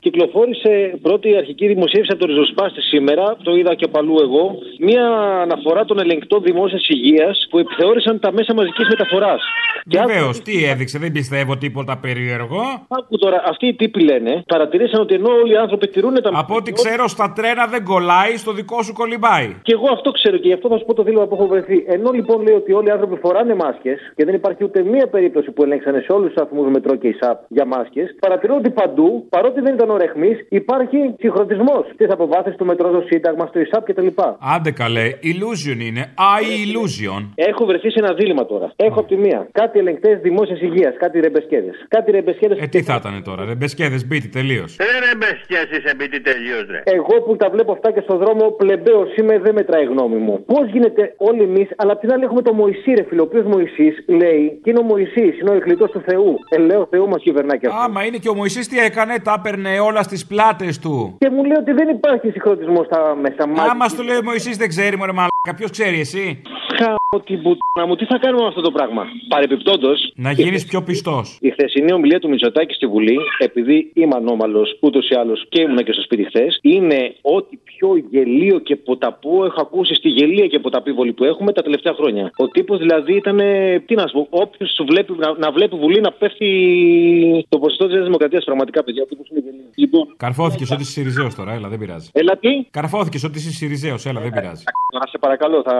[SPEAKER 27] Κυκλοφόρησε πρώτη αρχική δημοσίευση από το ριζοσπάστη σήμερα, το είδα και παλού εγώ, μία αναφορά των ελεγκτών δημόσιας υγείας που επιθεώρησαν τα μέσα μαζικής μεταφοράς.
[SPEAKER 15] Βεβαίως, τι έδειξε, δεν πιστεύω τίποτα περίεργο.
[SPEAKER 27] Άκου τώρα, αυτοί οι τύποι λένε, παρατηρήσαν ότι ενώ όλοι οι άνθρωποι τηρούν τα
[SPEAKER 15] Από ό,τι ξέρω, στα τρένα δεν κολλάει, στο δικό σου κολυμπάει.
[SPEAKER 27] Και εγώ αυτό ξέρω και γι' αυτό θα σου πω το δίλημα που έχω βρεθεί. Ενώ λοιπόν λέει ότι όλοι οι άνθρωποι φοράνε μάσκες και δεν υπάρχει ούτε μία περίπτωση που ελέγξανε σε όλους τους σταθμούς μετρό και ΙΣΑΠ για μάσκες, παρατηρώ ότι παντού, παρότι δεν ήταν μόνο ρεχμής, υπάρχει συγχρονισμός της αποβάθμιση του μετρό στο Σύνταγμα, στο ΙΣΑΠ κτλ.
[SPEAKER 15] Άντε καλέ, illusion είναι. I illusion.
[SPEAKER 27] Έχω βρεθεί σε ένα δίλημα τώρα. Έχω από τη μία κάτι ελεγκτές δημόσιας υγείας, κάτι ρεμπεσκέδες. Κάτι ρεμπεσκέδες.
[SPEAKER 15] Ε, τι θα ήταν τώρα, ρε μπεσκέδε μπίτι τελείως.
[SPEAKER 28] Δεν ρε μπεσκιάσει επειδή τελείως, ρε.
[SPEAKER 27] Εγώ που τα βλέπω αυτά και στον δρόμο, πλεμπαίος είμαι, δεν μετράει η γνώμη μου. Πώς γίνεται όλοι εμείς, αλλά απ' την άλλη έχουμε το Μωυσή, ρε φίλο, ο οποίος Μωυσής λέει, και είναι ο Μωυσής, είναι ο εκλητό του Θεού. Ε, λέω, Θεού μας κυβερνά και αυτό.
[SPEAKER 15] Άμα είναι και ο Μωυσής τι έκανε, τα έπαιρνε όλα στι πλάτες του.
[SPEAKER 27] Και μου λέει ότι δεν υπάρχει συγχρονισμός στα μέσα μάτια.
[SPEAKER 15] Άμα σου λέει ο Μωυσής δεν ξέρει, μωρέ μαλάκα, ποιος ξέρει εσύ;
[SPEAKER 27] Χάω την πουτάνα μου, τι θα κάνουμε με αυτό το πράγμα; Παρεπιπτόντω.
[SPEAKER 15] Να γίνεις πιο πιστός.
[SPEAKER 27] Η χθεσινή ομιλία του Μητσοτάκη στη Βουλή, επειδή είμαι ανώμαλος ούτως ή άλλως και ήμουν και στο σπίτι χθες, είναι ό,τι πιο γελίο και ποταπό έχω ακούσει στη γελία και ποταπίβολη που έχουμε τα τελευταία χρόνια. Ο τύπος δηλαδή ήταν, τι να σου πω, όποιος βλέπει, να, να βλέπει Βουλή να πέφτει το ποσοστό της Δημοκρατίας. Πραγματικά, παιδιά, ο τύπος είναι γελίο. Λοιπόν,
[SPEAKER 15] Καρφώθηκες ότι είσαι Σιριζέος τώρα, έλα δεν πειράζει.
[SPEAKER 27] Έλα τι;
[SPEAKER 15] Καρφώθηκες ότι είσαι Σιριζέος, έλα δεν πειράζει.
[SPEAKER 27] Να σε παρακαλώ, θα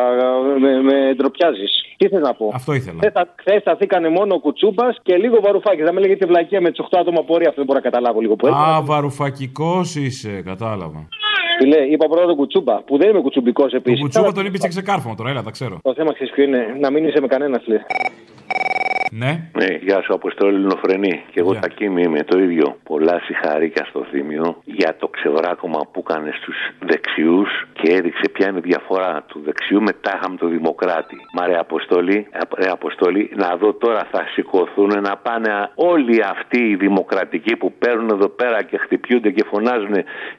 [SPEAKER 27] με, με ντροπιάζεις. Τι θες να πω;
[SPEAKER 15] Αυτό ήθελα.
[SPEAKER 27] Χθες σταθήκανε μόνο ο Κουτσούμπας και λίγο βαρουφάκι. Θα με λέγεται βλακία με τις 8 άτομα πορεία. Αυτό δεν μπορώ να καταλάβω λίγο που έρχεται.
[SPEAKER 15] Α, βαρουφακικός είσαι, κατάλαβα.
[SPEAKER 27] Φιλέ, είπα πρώτα τον Κουτσούμπα, που δεν είμαι κουτσουμπικός
[SPEAKER 15] Τον
[SPEAKER 27] επίση.
[SPEAKER 15] κουτσούμπα τον είπε και ξεκάρφωμα τώρα, έλα, τα ξέρω.
[SPEAKER 27] Το θέμα ξέρεις ποιο είναι, να μην είσαι με κανένας, λες.
[SPEAKER 15] Ναι.
[SPEAKER 29] Ναι, γεια σου, Αποστόλη Λινοφρενή. Και εγώ Τακίμη είμαι το ίδιο. Πολλά συγχαρήκια στο Θήμιο για το ξεβράκωμα που έκανε στους δεξιούς και έδειξε ποια είναι η διαφορά του δεξιού με τάχα με το Δημοκράτη. Μα ρε Αποστόλη, ε, ρε Αποστόλη, να δω τώρα θα σηκωθούν να πάνε όλοι αυτοί οι δημοκρατικοί που παίρνουν εδώ πέρα και χτυπιούνται και φωνάζουν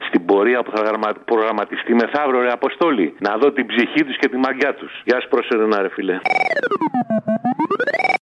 [SPEAKER 29] στην πορεία που θα γραμμα- προγραμματιστεί μεθαύριο, ρε Αποστόλη. Να δω την ψυχή τους και τη μαγιά τους. Γεια σου, πρόσερε ρε φίλε.